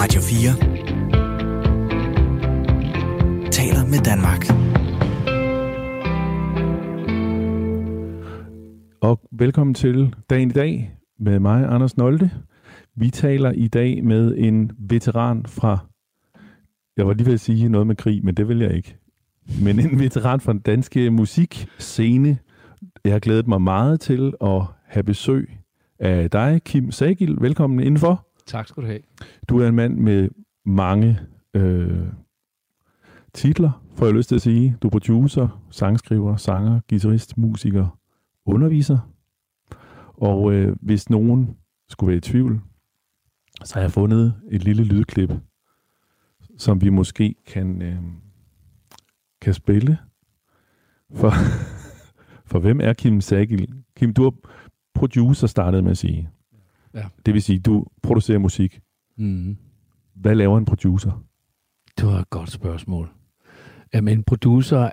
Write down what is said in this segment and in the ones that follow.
Radio 4 taler med Danmark. Og velkommen til dagen i dag med mig, Anders Nolte. Vi taler i dag med en veteran fra, jeg var lige ved at sige noget med krig, men det vil jeg ikke. Men en veteran fra den danske musikscene. Jeg har glædet mig meget til at have besøg af dig, Kim Sagil. Velkommen indenfor. Tak skal du have. Du er en mand med mange øh, titler, får jeg lyst til at sige. Du er producer, sangskriver, sanger, guitarist, musiker, underviser. Og øh, hvis nogen skulle være i tvivl, så har jeg fundet et lille lydklip, som vi måske kan, øh, kan spille. For, for hvem er Kim Sagil? Kim, du er producer, startede med at sige. Ja. Det vil sige, du producerer musik. Mm. Hvad laver en producer? Det var et godt spørgsmål. Jamen, en producer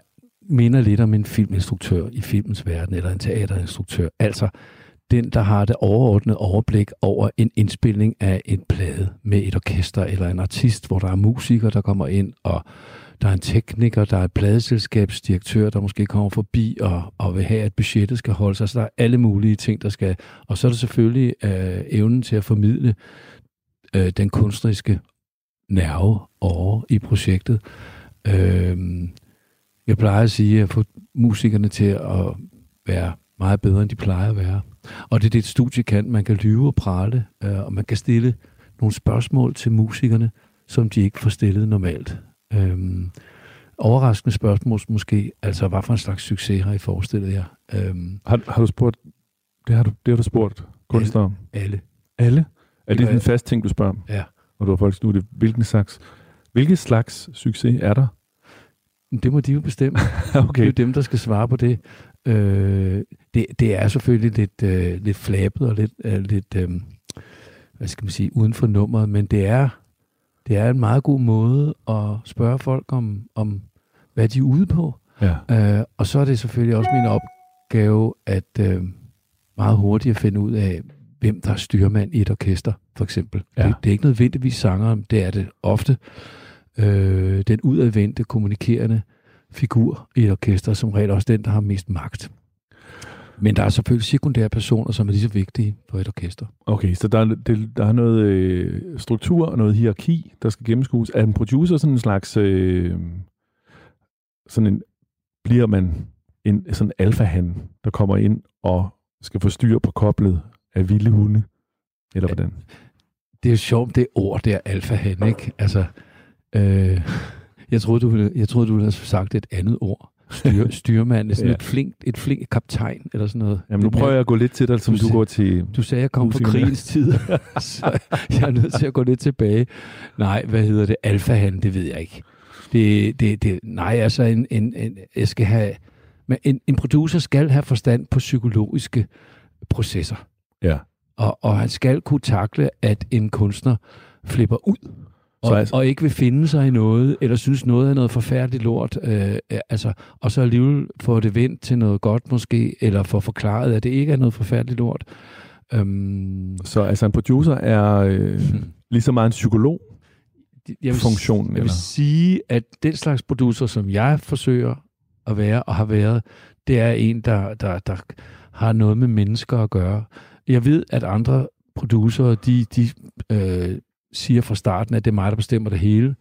minder lidt om en filminstruktør i filmens verden, eller en teaterinstruktør. Altså den, der har det overordnede overblik over en indspilning af en plade med et orkester eller en artist, hvor der er musikere, der kommer ind, og der er en tekniker, der er et pladeselskabsdirektør, der måske kommer forbi og, og vil have, at budgettet skal holde sig. Så der er alle mulige ting, der skal... Og så er der selvfølgelig øh, evnen til at formidle øh, den kunstneriske nerve over i projektet. Øh, jeg plejer at sige at få musikerne til at være meget bedre, end de plejer at være. Og det er det, et studie kan. Man kan lyve og prale, øh, og man kan stille nogle spørgsmål til musikerne, som de ikke får stillet normalt. Øhm, overraskende spørgsmål måske, altså hvad for en slags succes har I forestillet jer? Øhm, Har, har du spurgt, det har du, det har du spurgt kunstnere om? alle. Alle? Er Det det gør en jeg. fast ting, du spørger om? Ja. Når du har folk studie. Hvilken slags, hvilken slags succes er der? Det må de jo bestemme. Det er okay. jo dem, der skal svare på det. Øh, det, det er selvfølgelig lidt, øh, lidt flabet og lidt, øh, lidt øh, hvad skal man sige, uden for nummeret, men det er, det er en meget god måde at spørge folk om, om hvad de er ude på. Ja. Øh, og så er det selvfølgelig også min opgave at øh, meget hurtigt at finde ud af, hvem der er styrmand i et orkester, for eksempel. Ja. Det, det er ikke nødvendigvis sangeren, det er det ofte. Øh, den udadvendte, kommunikerende figur i et orkester, som regel også den, der har mest magt. Men der er selvfølgelig sekundære personer, som er lige så vigtige for et orkester. Okay, så der er, det, der er noget øh, struktur og noget hierarki, der skal gennemskues. Er en producer sådan en slags... Øh, sådan en, bliver man en sådan alfahan, der kommer ind og skal få styr på koblet af vilde hunde? Eller hvordan? Det er jo sjovt, det ord der, alfa han, ikke? Altså, øh, jeg, troede, du ville, jeg troede, du ville have sagt et andet ord. Styr, styrmand, sådan Ja. et flink, et flink kaptajn, eller sådan noget. Jamen nu er prøver jeg at gå lidt til dig, som Du du, går til... Du sagde, at jeg kom fra krigens tid, så jeg er nødt til at gå lidt tilbage. Nej, hvad hedder det? Alfahan, det ved jeg ikke. Det, det, det, nej, altså en, en, en, jeg skal have... Men en, en producer skal have forstand på psykologiske processer. Ja. Og, og han skal kunne takle, at en kunstner flipper ud. Og, Så altså, og ikke vil finde sig i noget, eller synes noget er noget forfærdeligt lort, øh, øh, altså, og så alligevel få det vendt til noget godt måske, eller få forklaret, at det ikke er noget forfærdeligt lort. Øhm, Så altså en producer er øh, lige så meget en psykolog. jeg vil, Funktionen, jeg vil eller? sige, at den slags producer, som jeg forsøger at være og har været, det er en, der, der, der har noget med mennesker at gøre. Jeg ved, at andre producer, de, de øh, siger fra starten, at det er mig, der bestemmer det hele.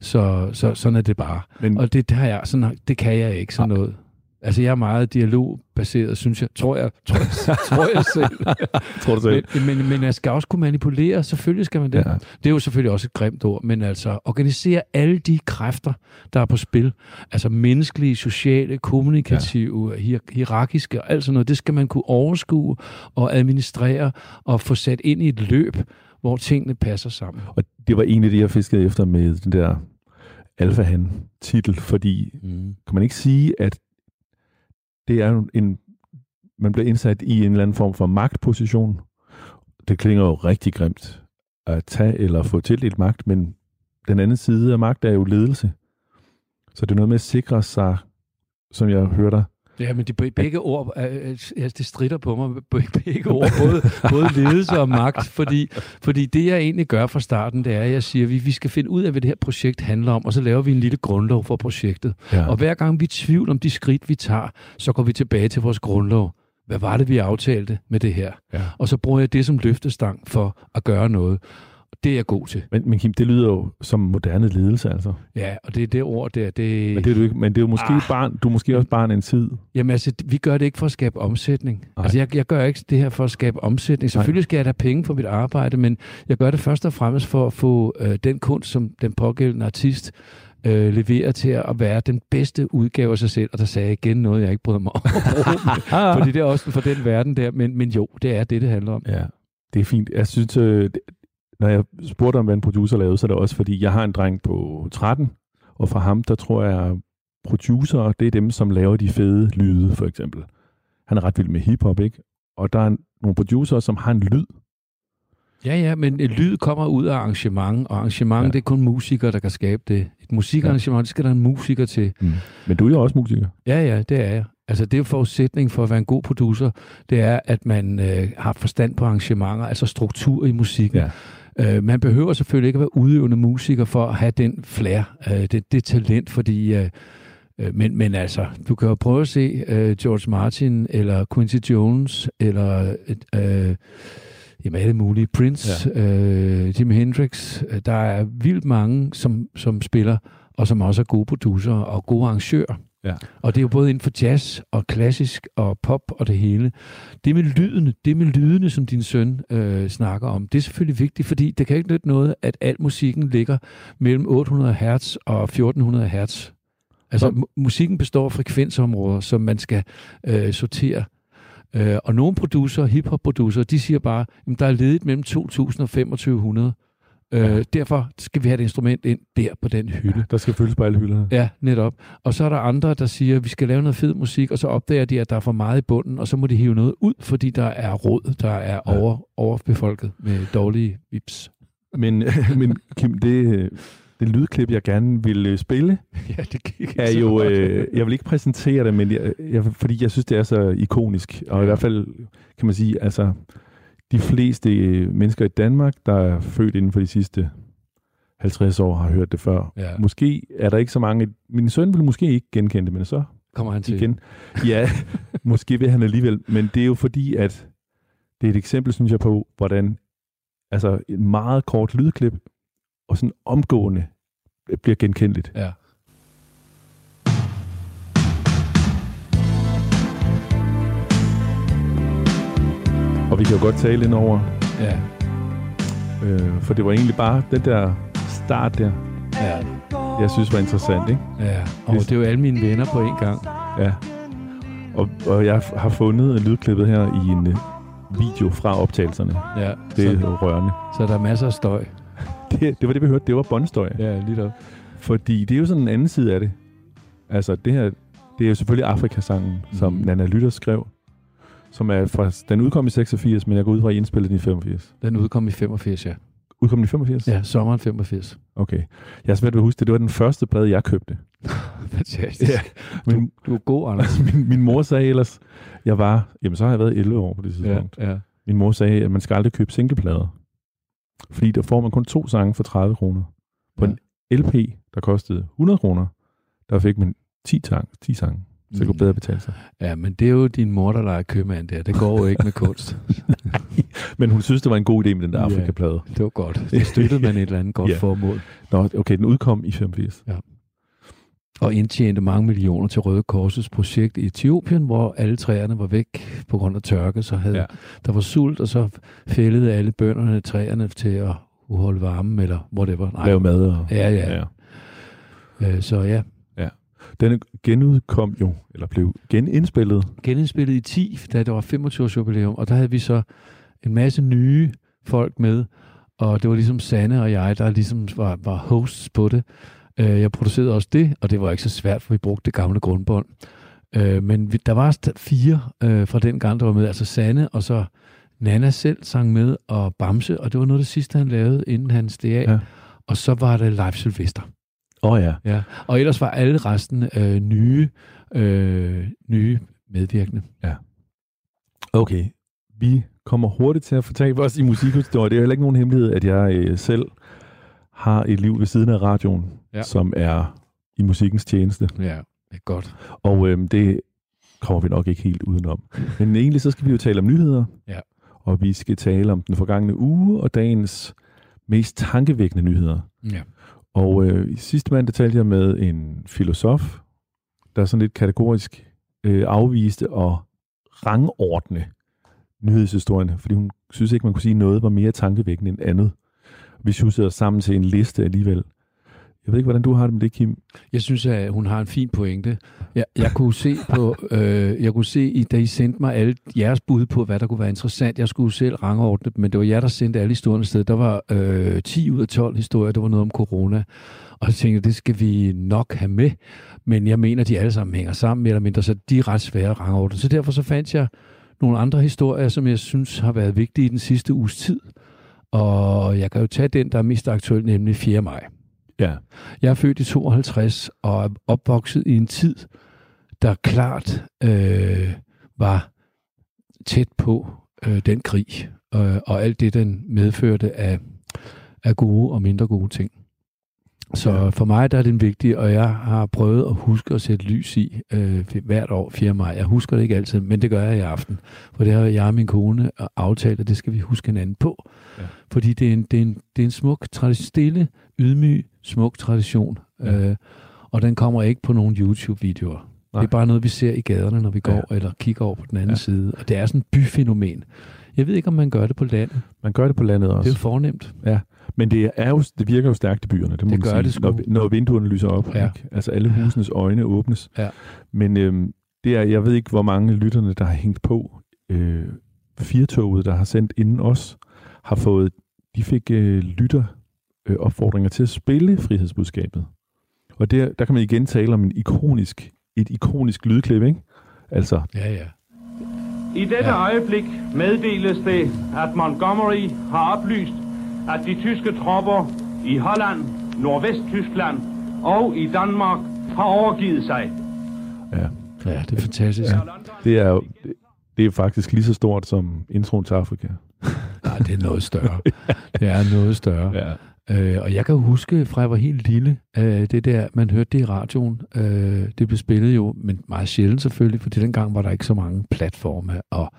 Så, så sådan er det bare. Men, Og det, det, har jeg, sådan, det kan jeg ikke sådan noget. Altså, jeg er meget dialogbaseret, synes jeg. Tror jeg, tror jeg, tror jeg selv. tror du selv? Men, men, men jeg skal også kunne manipulere. Selvfølgelig skal man det. Ja. Det er jo selvfølgelig også et grimt ord, men altså organisere alle de kræfter, der er på spil. Altså menneskelige, sociale, kommunikative, ja. hier- hierarkiske og alt sådan noget. Det skal man kunne overskue og administrere og få sat ind i et løb, hvor tingene passer sammen. Og det var egentlig det, jeg fiskede efter med den der alfahan-titel, fordi Mm. kan man ikke sige, at det er jo en, man bliver indsat i en eller anden form for magtposition. Det klinger jo rigtig grimt at tage eller få tildelt magt, men den anden side af magt er jo ledelse. Så det er noget med at sikre sig, som jeg hører dig, Ja, men de begge ord, øh, det strider på mig, begge ord, både, både ledelse og magt, fordi, fordi det, jeg egentlig gør fra starten, det er, at jeg siger, at vi, vi skal finde ud af, hvad det her projekt handler om, og så laver vi en lille grundlov for projektet. Ja. Og hver gang vi er i tvivl om de skridt, vi tager, så går vi tilbage til vores grundlov. Hvad var det, vi aftalte med det her? Ja. Og så bruger jeg det som løftestang for at gøre noget. Det er jeg god til. Men, men Kim, det lyder jo som moderne ledelse, altså. Ja, og det er det ord der. Det... Men det er du ikke. Men det er jo måske ah. barn, du er måske også barn en tid. Jamen altså, vi gør det ikke for at skabe omsætning. Ej. Altså, jeg, jeg gør ikke det her for at skabe omsætning. Selvfølgelig skal jeg have penge for mit arbejde, men jeg gør det først og fremmest for at få øh, den kunst, som den pågældende artist øh, leverer til at være den bedste udgave af sig selv. Og der sagde jeg igen noget, jeg ikke bryder mig om. fordi det er også for den verden der. Men, men jo, det er det, det handler om. Ja, det er fint. Jeg synes, øh, når jeg spurgte om, hvad en producer lavede, så er det også, fordi jeg har en dreng på 13, og fra ham, der tror jeg, producer, det er dem, som laver de fede lyde, for eksempel. Han er ret vild med hiphop, ikke? Og der er nogle producer, som har en lyd. Ja, ja, men lyd kommer ud af arrangement, og arrangement, ja. det er kun musikere, der kan skabe det. Et musikarrangement, ja. det skal der en musiker til. Mm. Men du er jo også musiker. Ja, ja, det er jeg. Altså det er forudsætning for at være en god producer, det er, at man øh, har forstand på arrangementer, altså struktur i musikken. Ja. Øh, man behøver selvfølgelig ikke at være udøvende musiker for at have den flair, øh, det, det talent, fordi... Øh, øh, men, men altså, du kan jo prøve at se øh, George Martin, eller Quincy Jones, eller øh, jamen, alle mulige, Prince, ja. øh, Jimi Hendrix. Der er vildt mange, som, som spiller, og som også er gode producer og gode arrangører. Ja. Og det er jo både inden for jazz og klassisk og pop og det hele. Det med lydene, det med lydene, som din søn øh, snakker om, det er selvfølgelig vigtigt, fordi det kan ikke nytte noget, at al musikken ligger mellem 800 Hz og 1400 Hz. Altså, musikken består af frekvensområder, som man skal øh, sortere. Øh, og nogle producer, hiphop-producer, de siger bare, at der er ledigt mellem 2000 og 2500. Øh, ja. Derfor skal vi have et instrument ind der på den hylde. Ja, der skal fyldes på alle hylderne. Ja, netop. Og så er der andre, der siger, at vi skal lave noget fed musik, og så opdager de, at der er for meget i bunden, og så må de hive noget ud, fordi der er råd, der er ja. over, overbefolket med dårlige vips. Men, men Kim, det, det lydklip, jeg gerne vil øh, spille, ja, det gik er jo, øh, jeg vil ikke præsentere det, men jeg, jeg, fordi jeg synes, det er så ikonisk, og ja. i hvert fald kan man sige, altså de fleste øh, mennesker i Danmark, der er født inden for de sidste 50 år, har hørt det før. Ja. Måske er der ikke så mange... Min søn vil måske ikke genkende det, men så... Kommer han til? Igen. Ja, måske vil han alligevel. Men det er jo fordi, at det er et eksempel, synes jeg, på, hvordan altså et meget kort lydklip og sådan omgående bliver genkendeligt. Ja. Vi kan jo godt tale ind over. Ja. Øh, for det var egentlig bare den der start der, ja. jeg synes var interessant, ikke? Ja, og det er jo alle mine venner på en gang. Ja. Og, og jeg har fundet lydklippet her i en uh, video fra optagelserne. Ja. Det er så, rørende. Så der er masser af støj. det, det var det, vi hørte. Det var båndstøj. Ja, lige da. Fordi det er jo sådan en anden side af det. Altså, det her, det er jo selvfølgelig Afrikasangen, mm. som Nana Lytter skrev som er fra, den udkom i 86, men jeg går ud fra, at I indspillede den i 85. Den udkom i 85, ja. Udkom den i 85? Ja, sommeren 85. Okay. Jeg er svært ved at huske det. Det var den første plade, jeg købte. Fantastisk. Ja. Min, du, du er god, Anders. min, min mor sagde ellers, jeg var, jamen så har jeg været 11 år på det tidspunkt. Ja, ja. Min mor sagde, at man skal aldrig købe singleplader. Fordi der får man kun to sange for 30 kroner. På ja. en LP, der kostede 100 kroner, der fik man 10 sange. 10 sange. Så det kunne bedre betale sig. Ja, men det er jo din mor, der leger købmand der. Det går jo ikke med kunst. Nej, men hun synes, det var en god idé med den der ja, Afrika-plade. Det var godt. Det støttede man et eller andet godt ja. formål. Nå, okay, den udkom i 85. Ja. Og indtjente mange millioner til Røde Korsets projekt i Etiopien, hvor alle træerne var væk på grund af tørke. Så havde, ja. der var sult, og så fældede alle bønderne træerne til at holde varme, eller whatever. Nej. Lave mad. Og... Ja, ja. ja. Øh, så ja, den genudkom jo, eller blev genindspillet. Genindspillet i 10, da det var 25 års jubilæum, og der havde vi så en masse nye folk med, og det var ligesom Sanne og jeg, der ligesom var, var hosts på det. Øh, jeg producerede også det, og det var ikke så svært, for vi brugte det gamle grundbånd. Øh, men der var fire øh, fra den gang, der var med, altså Sanne, og så Nana selv sang med, og Bamse, og det var noget af det sidste, han lavede, inden han steg af. Ja. Og så var det Live Sylvester. Åh oh, ja. Ja. Og ellers var alle resten øh, nye, øh, nye medvirkende. Okay. Vi kommer hurtigt til at fortabe os i musikhistorie. Det er heller ikke nogen hemmelighed, at jeg øh, selv har et liv ved siden af radioen, Ja. som er i musikkens tjeneste. Ja, det er godt. Og øhm, det kommer vi nok ikke helt udenom. Men egentlig så skal vi jo tale om nyheder. Ja. Og vi skal tale om den forgangne uge og dagens mest tankevækkende nyheder. Ja. Og øh, i sidste mandag talte jeg med en filosof, der sådan lidt kategorisk øh, afviste at rangordne nyhedshistorien, fordi hun synes ikke, man kunne sige noget var mere tankevækkende end andet. Vi sjussede os sammen til en liste alligevel. Jeg ved ikke, hvordan du har det med det, Kim. Jeg synes, at hun har en fin pointe. Jeg, jeg kunne se på, øh, jeg kunne se, i, da I sendte mig alle jeres bud på, hvad der kunne være interessant. Jeg skulle selv rangordne dem, men det var jer, der sendte alle historierne sted. Der var øh, 10 ud af 12 historier, der var noget om corona. Og så tænkte, det skal vi nok have med. Men jeg mener, de alle sammen hænger sammen, mere eller mindre, så de er ret svære at rangordne. Så derfor så fandt jeg nogle andre historier, som jeg synes har været vigtige i den sidste uges tid. Og jeg kan jo tage den, der er mest aktuel, nemlig 4. maj. Ja. Jeg er født i 52 og er opvokset i en tid, der klart øh, var tæt på øh, den krig øh, og alt det, den medførte af, af gode og mindre gode ting. Så for mig der er det vigtigt, og jeg har prøvet at huske at sætte lys i øh, hvert år 4. maj. Jeg husker det ikke altid, men det gør jeg i aften. For det har jeg og min kone aftalt, og det skal vi huske hinanden på. Ja. Fordi det er en, det er en, det er en smuk, stille, ydmyg, smuk tradition. Ja. Øh, og den kommer ikke på nogen YouTube-videoer. Nej. Det er bare noget, vi ser i gaderne, når vi går Ja. eller kigger over på den anden Ja. ja. side. Og det er sådan et byfænomen. Jeg ved ikke, om man gør det på landet. Man gør det på landet Det er også. jo fornemt. Men det, er jo, det virker jo stærkt i byerne, det må Det man gør sige, det sgu. når, når vinduerne lyser op. Ja. Ikke? Altså alle husenes øjne åbnes. Ja. Men øhm, det er, jeg ved ikke, hvor mange lytterne, der har hængt på. Øh, firtoget, der har sendt inden os, har fået, de fik øh, lytter øh, opfordringer til at spille frihedsbudskabet. Og der, der kan man igen tale om en ikonisk, et ikonisk lydklip, ikke? Altså, Ja, ja. I dette Ja. øjeblik meddeles det, at Montgomery har oplyst, at de tyske tropper i Holland, Nordvest-Tyskland og i Danmark har overgivet sig. ja, Ja, det er fantastisk. Ja. Ja. det er jo det, det er faktisk lige så stort som introen til Afrika. Nej, det er noget større. Det er noget større. Ja. Øh, og jeg kan huske, fra jeg var helt lille, øh, det der, man hørte det i radioen. Øh, det blev spillet jo, men meget sjældent selvfølgelig, fordi dengang var der ikke så mange platforme, og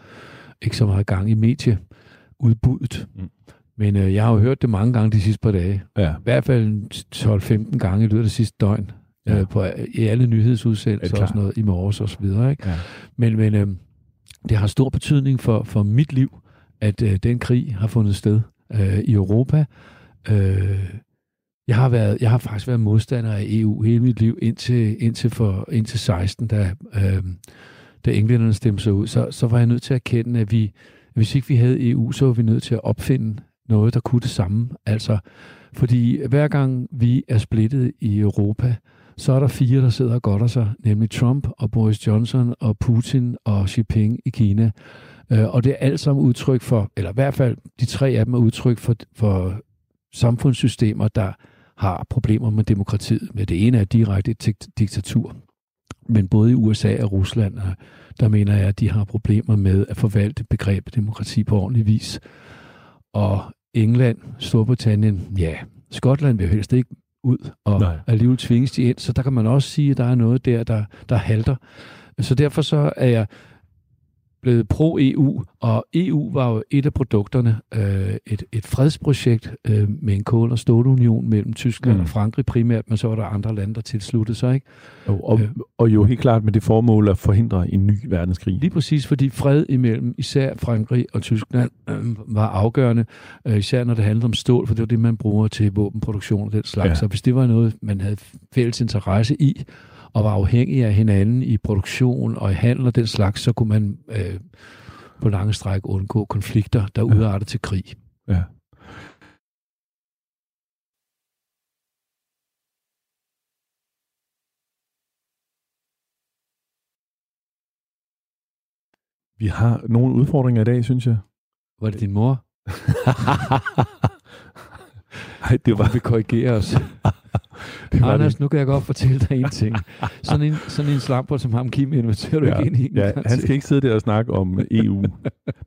ikke så meget gang i medieudbuddet. Mm. Men øh, jeg har jo hørt det mange gange de sidste par dage. ja. I hvert fald 12-15 gange i løbet af det sidste døgn. Ja. Øh, på, I alle Er nyhedsudsendelser og sådan noget i morges og så videre. Ikke? ja. Men, men øh, det har stor betydning for, for mit liv, at øh, den krig har fundet sted øh, i Europa. Øh, jeg har været, jeg har faktisk været modstander af EU hele mit liv indtil indtil for indtil 16, da øh, da englænderne stemte sig ud. Så så var jeg nødt til at erkende, at vi hvis ikke vi havde EU, så var vi nødt til at opfinde noget, der kunne det samme. Altså, fordi hver gang vi er splittet i Europa, så er der fire, der sidder og godter sig, nemlig Trump og Boris Johnson og Putin og Xi Jinping i Kina. Øh, og det er alt sammen udtryk for, eller i hvert fald de tre af dem er udtryk for, for samfundssystemer, der har problemer med demokratiet. Men det ene er direkte et diktatur. Men både i USA og Rusland, øh, der mener jeg, at de har problemer med at forvalte begrebet demokrati på ordentlig vis. Og England, Storbritannien, ja, Skotland vil helst ikke ud, og. Nej. alligevel tvinges de ind. Så der kan man også sige, at der er noget der, der, der halter. Så derfor så er jeg blevet pro-EU, og EU var jo et af produkterne, øh, et, et fredsprojekt øh, med en kål- og stålunion mellem Tyskland Mm. og Frankrig primært, men så var der andre lande, der tilsluttede sig. Ikke? Og, og, Ja. og jo helt klart med det formål at forhindre en ny verdenskrig. Lige præcis, fordi fred imellem især Frankrig og Tyskland øh, var afgørende, øh, især når det handlede om stål, for det var det, man bruger til våbenproduktion og den slags. Ja. Så hvis det var noget, man havde fælles interesse i, og var afhængig af hinanden i produktion og i handel og den slags, så kunne man øh, på lange stræk undgå konflikter, der Ja. udarter til krig. Ja. Vi har nogle udfordringer i dag, synes jeg. Var det din mor? Nej, det var, vil korrigere os. var Anders, det. nu kan jeg godt fortælle dig en ting. Sådan en, sådan en slamper som ham, Kim, inviterer du ikke ind i. ja, han skal ikke sidde der og snakke om EU.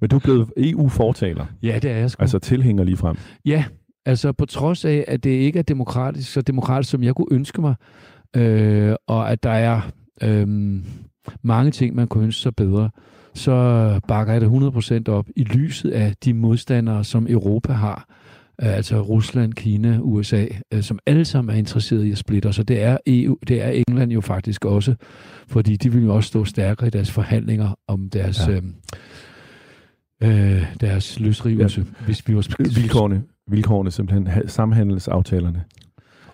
Men du er blevet EU-fortaler, Ja, det er jeg sgu. altså tilhænger lige frem. Ja, altså på trods af, at det ikke er demokratisk, så demokratisk, som jeg kunne ønske mig, øh, og at der er øh, mange ting, man kunne ønske sig bedre, så bakker jeg det 100% op i lyset af de modstandere, som Europa har. Øh, Altså Rusland, Kina, USA, øh, som alle sammen er interesseret i at splitte os. Og det er, EU, det er England jo faktisk også, fordi de vil jo også stå stærkere i deres forhandlinger om deres, Ja. øh, øh, deres løsrivelse, ja. hvis vi var Vilkårene, vilkårene simpelthen, ha- samhandelsaftalerne.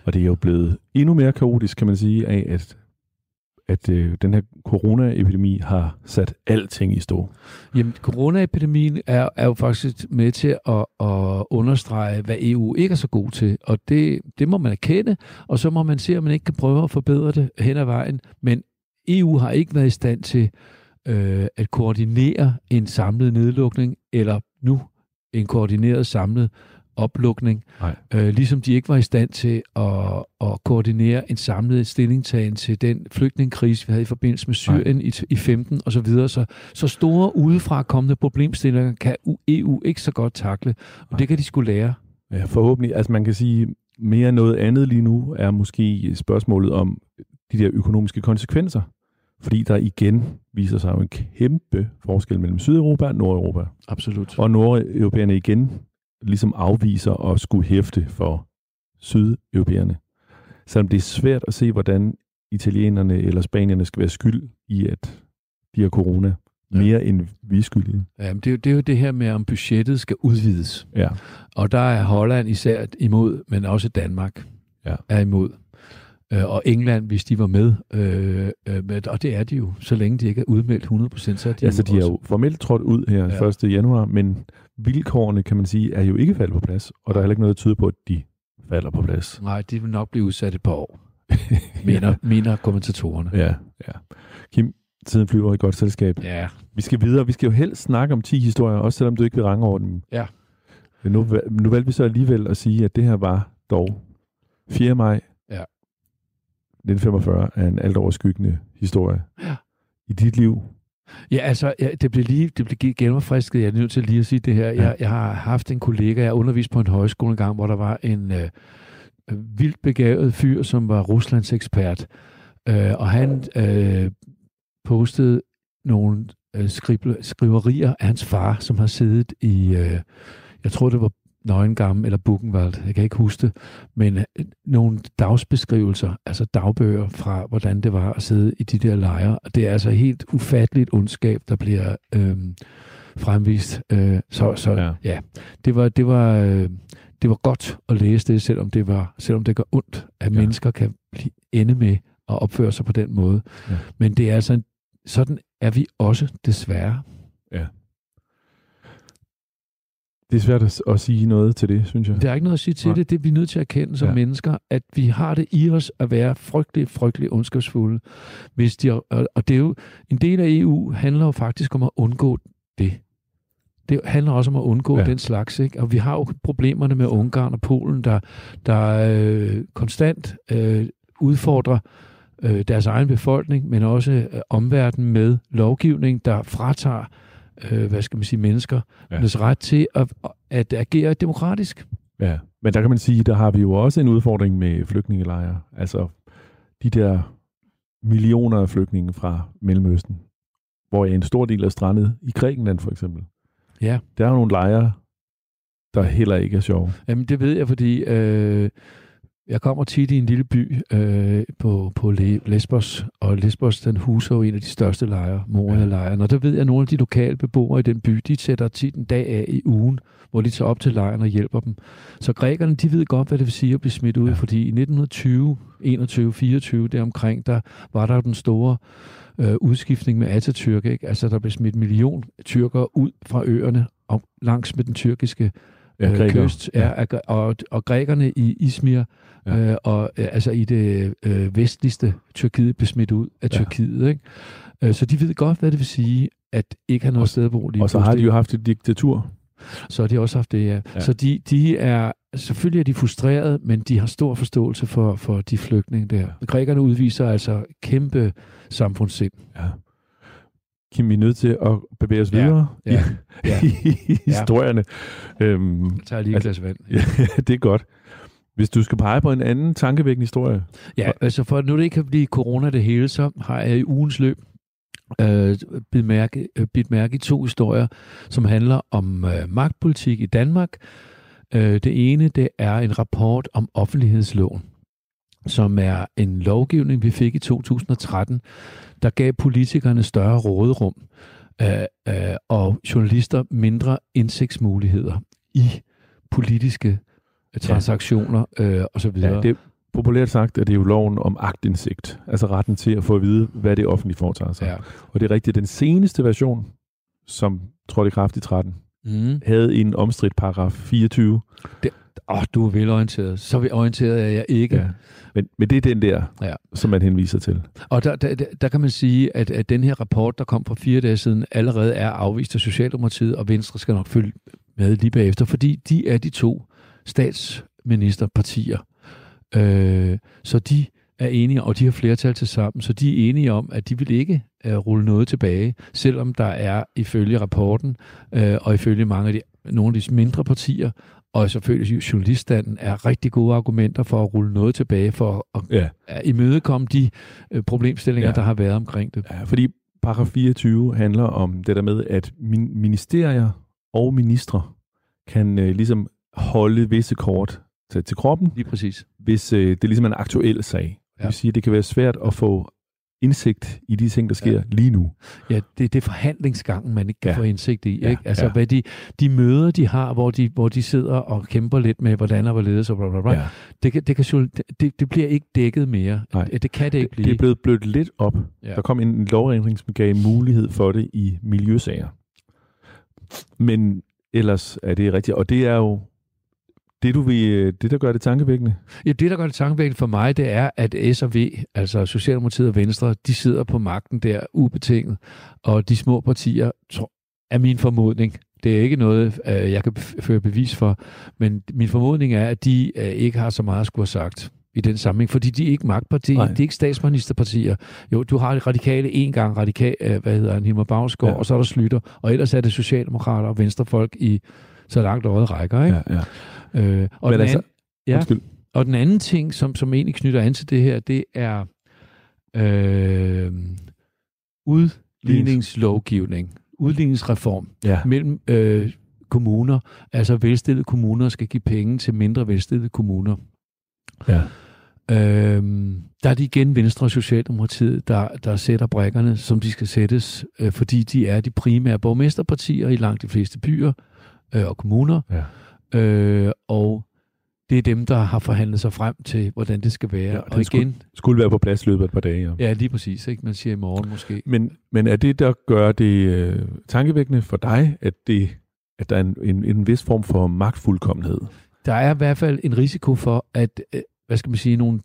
Og det er jo blevet endnu mere kaotisk, kan man sige, af at, at øh, den her coronaepidemi har sat alting i stå. Jamen, coronaepidemien er, er jo faktisk med til at, at understrege, hvad EU ikke er så god til, og det, det må man erkende, og så må man se, om man ikke kan prøve at forbedre det hen ad vejen. Men EU har ikke været i stand til øh, at koordinere en samlet nedlukning, eller nu en koordineret samlet oplukning, Nej. øh, ligesom de ikke var i stand til at, at koordinere en samlet stillingtagen til den flygtningekrise, vi havde i forbindelse med Syrien i, i 15 og så videre. Så, så store udefra kommende problemstillinger kan EU ikke så godt takle, og det kan de skulle lære. Ja, forhåbentlig. Altså man kan sige, mere end noget andet lige nu er måske spørgsmålet om de der økonomiske konsekvenser. Fordi der igen viser sig jo en kæmpe forskel mellem Sydeuropa og Nordeuropa. Absolut. Og nordeuropæerne igen ligesom afviser at skulle hæfte for sydeuropæerne. Selvom det er svært at se, hvordan italienerne eller spanierne skal være skyld i, at de har corona. Ja. Mere end vi er skyldige. Jamen, det, er jo, det er jo det her med, om budgettet skal udvides. Ja. Og der er Holland især imod, men også Danmark Ja. er imod. Øh, Og England, hvis de var med, øh, øh, med, og det er de jo, så længe de ikke er udmeldt 100%, så er de Altså, de er jo formelt trådt ud her Ja. ja. 1. januar, men vilkårene, kan man sige, er jo ikke faldet på plads, og der er heller ikke noget, der tyder på, at de falder på plads. Nej, de vil nok blive udsat et par år, mener, mener kommentatorerne. Ja, ja. Kim, tiden flyver i godt selskab. Ja, Vi skal videre. Vi skal jo helst snakke om 10 historier, også selvom du ikke vil range over dem. Ja. Men nu, nu valgte vi så alligevel at sige, at det her var dog 4. maj Ja. 1945 er en alt overskyggende historie. Ja. I dit liv. Ja, altså, ja, det blev lige det blev genopfrisket. Jeg er nødt til lige at sige det her. Jeg, jeg har haft en kollega, jeg underviste på en højskole en gang, hvor der var en øh, vildt begavet fyr, som var Ruslands ekspert. Øh, og han øh, postede nogle øh, skrible, skriverier af hans far, som har siddet i, øh, jeg tror det var Nøgengamme eller Buchenwald, jeg kan ikke huske det, men øh, nogle dagsbeskrivelser, altså dagbøger fra, hvordan det var at sidde i de der lejre. Og det er altså helt ufatteligt ondskab, der bliver øh, fremvist. Øh, så så Ja. ja. ja, det var, det var, øh, det var godt at læse det, selvom det, var, selvom det gør ondt, at Ja. ja. mennesker kan blive, ende med at opføre sig på den måde. Ja. Men det er altså, en- sådan er vi også desværre. Det er svært at, at sige noget til det, synes jeg. Der er ikke noget at sige til Nej. Det. Det er vi nødt til at erkende som Ja. mennesker, at vi har det i os at være frygtelig, frygtelig ondskabsfulde. Hvis de, og det er jo, en del af EU handler jo faktisk om at undgå det. Det handler også om at undgå Ja. ja. den slags. Ikke? Og vi har jo problemerne med Ungarn og Polen, der, der øh, konstant øh, udfordrer øh, deres egen befolkning, men også øh, omverdenen med lovgivning, der fratager øh, hvad skal man sige, mennesker Ja. ja. ret til at, at agere demokratisk. Ja, men der kan man sige, der har vi jo også en udfordring med flygtningelejre. Altså de der millioner af flygtninge fra Mellemøsten, hvor en stor del er strandet i Grækenland for eksempel. Ja. Der er jo nogle lejre, der heller ikke er sjove. Jamen, det ved jeg, fordi øh, jeg kommer tit i en lille by øh, på, på Le- Lesbos, og Lesbos, den huser jo en af de største lejre, Moria-lejren. Og der ved jeg, at nogle af de lokale beboere i den by, de sætter tit en dag af i ugen, hvor de tager op til lejren og hjælper dem. Så grækerne, de ved godt, hvad det vil sige at blive smidt ud, Ja. fordi i 1920, 21, 24, deromkring, der var der den store øh, udskiftning med Atatürk, ikke? Altså, der blev smidt en million tyrkere ud fra øerne og langs med den tyrkiske Ja, øh, kyst, ja, ja. Og, og grækerne i Izmir, Ja. ja. øh, og øh, altså i det øh, vestligste Tyrkiet, blev smidt ud af Ja. Tyrkiet. Ikke? Øh, så de ved godt, hvad det vil sige, at ikke have noget Og- sted at bo lige Og så har de jo haft et diktatur. Så har de også haft det, ja. Ja. ja. Så de, de er, selvfølgelig er de frustrerede, men de har stor forståelse for, for de flygtninge der. Ja. Grækerne udviser altså kæmpe samfundssind. Ja. Kim, vi er nødt til at bevæge os Ja, videre ja, i, ja. i historierne. Øhm, Jeg tager lige et Altså- glas vand. ja, det er godt. Hvis du skal pege på en anden tankevækkende historie. Ja, altså for at nu det ikke kan blive corona det hele, så har jeg i ugens løb øh, bidt, mærke, øh, bidt mærke i to historier, som handler om øh, magtpolitik i Danmark. Øh, det ene, det er en rapport om offentlighedsloven, som er en lovgivning, vi fik i 2013, der gav politikerne større råderum øh, øh, og journalister mindre indsigtsmuligheder i politiske transaktioner øh, osv. Ja, det er populært sagt, at det er jo loven om agtindsigt. Altså retten til at få at vide, hvad det offentlige foretager sig. ja. Og det er rigtigt, den seneste version, som trådte i kraft i 13, Mm. havde en omstridt paragraf 24. Åh, oh, du er velorienteret. Så orienteret er jeg ikke. Ja. Men, men det er den der, Ja. som man henviser til. Og der, der, der, der kan man sige, at, at den her rapport, der kom for fire dage siden, allerede er afvist af Socialdemokratiet, og Venstre skal nok følge med lige bagefter, fordi de er de to statsministerpartier. Øh, så de er enige, og de har flertal til sammen, så de er enige om, at de vil ikke uh, rulle noget tilbage, selvom der er ifølge rapporten, uh, og ifølge mange af de, nogle af de mindre partier, og selvfølgelig journaliststanden er rigtig gode argumenter for at rulle noget tilbage, for at Ja. imødekomme de øh, problemstillinger, Ja. ja. der har været omkring det. ja fordi paragraf 24 handler om det der med, at min- ministerier og ministre kan øh, ligesom holde visse kort til, til kroppen, Lige præcis. hvis øh, det ligesom er en aktuel sag. Det Ja. vil sige, at det kan være svært at få indsigt i de ting, der sker Ja. lige nu. Ja, det, det er forhandlingsgangen, man ikke kan Ja. få indsigt i. Ja, Ikke? Altså, ja. hvad de, de møder, de har, hvor de, hvor de sidder og kæmper lidt med, hvordan og hvorledes og bla, bla, bla. Ja. Det, kan, det, kan, det, det bliver ikke dækket mere. Nej. Det, det kan det ikke Det, blive. det er blevet blødt lidt op. Ja. Der kom en lovændring, som gav mulighed for det i miljøsager. Men ellers er det rigtigt, og det er jo det, du vil, øh, det der gør det tankevækkende. Ja, det, der gør det tankevækkende for mig, det er, at S og V, altså Socialdemokratiet og Venstre, de sidder på magten der ubetinget, og de små partier, er min formodning, det er ikke noget, øh, jeg kan føre bevis for, men min formodning er, at de øh, ikke har så meget at skulle have sagt i den sammenhæng, fordi de er ikke magtpartier, Nej. de er ikke statsministerpartier. Jo, du har radikale en gang, radikal, hvad hedder han, Hilmar Bagsgaard, ja. og så er der Slytter, og ellers er det Socialdemokrater og Venstrefolk i så langt øjet rækker, ikke? ja. Øh, og Men den altså- anden, ja. Undskyld. Og den anden ting, som, som egentlig knytter an til det her, det er øh, udligningslovgivning, udligningsreform Ja. mellem øh, kommuner. Altså velstillede kommuner skal give penge til mindre velstillede kommuner. Ja. Øhm, der er det igen Venstre og Socialdemokratiet, der, der sætter brækkerne, som de skal sættes, øh, fordi de er de primære borgmesterpartier i langt de fleste byer øh, og kommuner. Ja. Øh, og det er dem, der har forhandlet sig frem til, hvordan det skal være. Ja, og og det skulle- igen, Skulle være på plads i løbet af et par dage. Ja. ja, lige præcis. Ikke? Man siger i morgen måske. Men, men er det, der gør det øh, tankevækkende for dig, at, det, at der er en, en, en vis form for magtfuldkommenhed? Der er i hvert fald en risiko for, at, øh, hvad skal man sige, nogle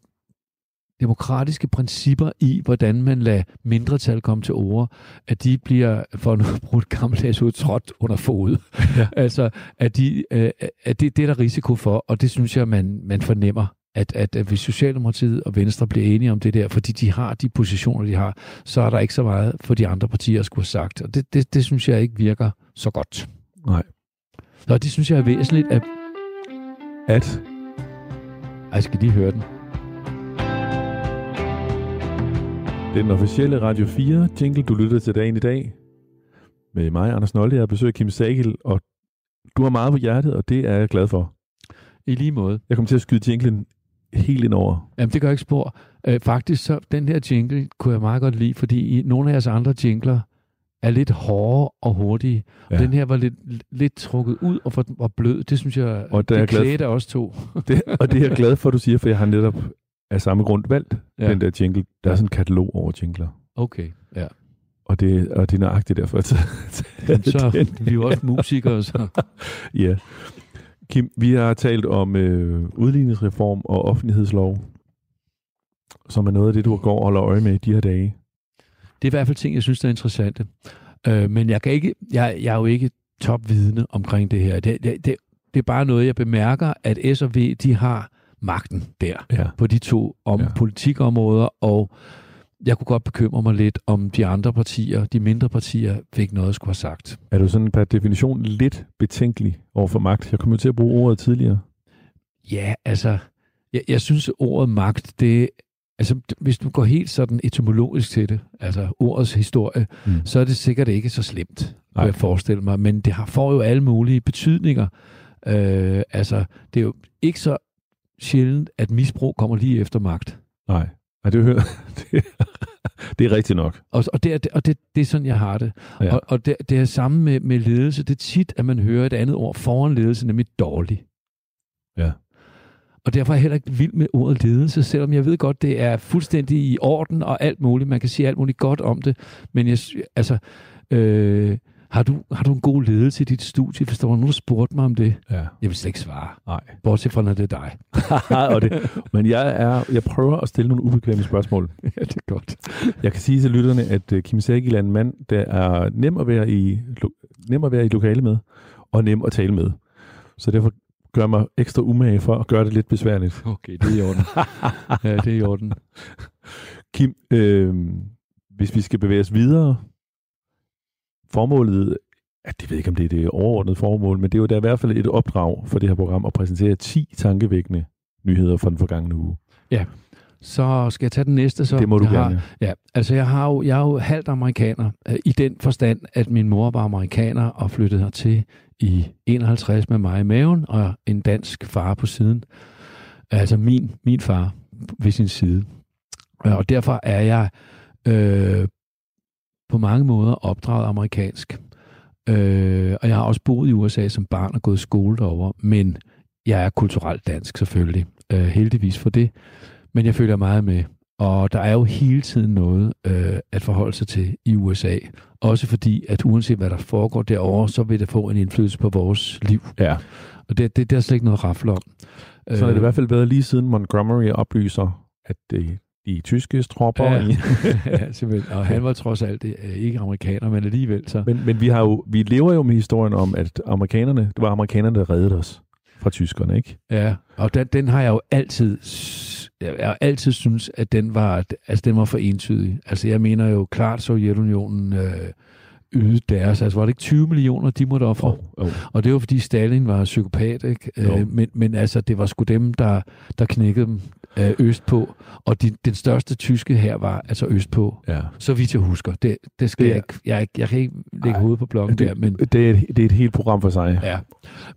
demokratiske principper i, hvordan man lader mindretal komme til ord, at de bliver, for at bruge et gammeldags ud, trådt under fod. Ja. altså, at, de, øh, at det, det er der risiko for, og det synes jeg, man, man fornemmer, at, at, at hvis Socialdemokratiet og Venstre bliver enige om det der, fordi de har de positioner, de har, så er der ikke så meget for de andre partier at skulle have sagt. Og det, det, det synes jeg ikke virker så godt. Nej. Så det synes jeg er væsentligt, at... At Ej, jeg skal lige høre den. Det er den officielle Radio 4 jingle, du lytter til dagen i dag. Med mig, Anders Nolde, jeg besøger Kim Sagel, og du har meget på hjertet, og det er jeg glad for. I lige måde. Jeg kommer til at skyde jinglen helt ind over. Jamen, det gør ikke spor. Øh, faktisk, så den her jingle kunne jeg meget godt lide, fordi i nogle af jeres andre jingler er lidt hårde og hurtige. Ja. Og den her var lidt, lidt trukket ud og, for, og blød. Det synes jeg, Og er det glad klædte os to. Det, og det er jeg glad for, at du siger, for jeg har netop af samme grund valgt Ja. den der jingle. Der er sådan en katalog over jingler. Okay, ja. Og det, og det er nøjagtigt derfor. at- Så den. vi er jo også musikere, så... Ja. Kim, vi har talt om øh, udligningsreform og offentlighedslov, som er noget af det, du går og holder øje med i de her dage. Det er i hvert fald ting, jeg synes, der er interessante. Øh, men jeg, kan ikke, jeg, jeg er jo ikke topvidne omkring det her. Det, det, det, det er bare noget, jeg bemærker, at S og V, de har magten der Ja. på de to om Ja. politikområder, og jeg kunne godt bekymre mig lidt, om de andre partier, de mindre partier, fik noget at skulle have sagt. Er du sådan per definition lidt betænkelig over for magt? Jeg kom jo til at bruge ordet tidligere. Ja, altså, jeg, jeg synes, ordet magt, det, altså, hvis du går helt sådan etymologisk til det, altså ordets historie, Mm. så er det sikkert ikke så slemt, Nej. kan jeg forestille mig, men det har, får jo alle mulige betydninger. Øh, altså, det er jo ikke så sjældent, at misbrug kommer lige efter magt. Nej. Nej, det, hører, det, det er rigtigt nok. Og, og, det, er, og det, det er sådan, jeg har det. Ja. Og, og det, det er samme med, med ledelse. Det er tit, at man hører et andet ord foran ledelse, nemlig dårlig. Ja. Og derfor er jeg heller ikke vild med ordet ledelse, selvom jeg ved godt, det er fuldstændig i orden og alt muligt. Man kan sige alt muligt godt om det. Men jeg, altså, øh, har, du, har du en god ledelse i dit studie? Var nogen, der spurgte mig om det, Ja. jeg vil slet ikke svare. Nej. Bortset fra, når det er dig. og det, men jeg, er, jeg prøver at stille nogle ubekvemme spørgsmål. ja, det er godt. Jeg kan sige til lytterne, at øh, Kim Sækil er en mand, der er nem at være i, nem at være i lokale med, og nem at tale med. Så derfor gør mig ekstra umage for at gøre det lidt besværligt. Okay, det er i orden. ja, det er i orden. Kim, øh, hvis vi skal bevæge os videre, formålet, ja, det ved jeg ikke, om det er det overordnede formål, men det er jo da i hvert fald et opdrag for det her program at præsentere 10 tankevækkende nyheder fra den forgangne uge. Så skal jeg tage den næste. Så det må du jeg har, gerne. Ja, altså jeg, har jo, jeg er jo halvt amerikaner, øh, i den forstand, at min mor var amerikaner og flyttede hertil i 51 med mig i maven, og en dansk far på siden. Altså min, min far ved sin side. Øh, Og derfor er jeg øh, på mange måder opdraget amerikansk. Øh, og jeg har også boet i USA som barn og gået skole derovre, men jeg er kulturelt dansk selvfølgelig. Øh, heldigvis for det. Men jeg følger meget med. Og der er jo hele tiden noget øh, at forholde sig til i USA. Også fordi, at uanset hvad der foregår derovre, så vil det få en indflydelse på vores liv. Ja, Og det, det, det er slet ikke noget at rafle om. så er det i hvert fald været lige siden Montgomery oplyser, at det, de tyske tropper... Ja. i, ja, simpelthen. Og han var trods alt øh, ikke amerikaner, men alligevel så. men, men vi, har jo, vi lever jo med historien om, at amerikanerne, det var amerikanerne, der reddede os fra tyskerne, ikke? Ja, og den, den har jeg jo altid, jeg har altid synes, at den var, altså den var for entydig. Altså jeg mener jo klart, Sovjetunionen øh, ydede deres, altså var det ikke 20 millioner, de måtte ofre? Oh, oh. Og det var fordi Stalin var psykopat, ikke? Øh, men, men altså, det var sgu dem, der, der knækkede dem øh, østpå. Og de, den største tyske her var altså østpå. Ja. Så vidt jeg husker. Det, det skal Det det er- jeg, ikke, jeg, jeg kan ikke lægge Ej, hovedet på blokken der, men Det, det, er et, det er et helt program for sig. Ja,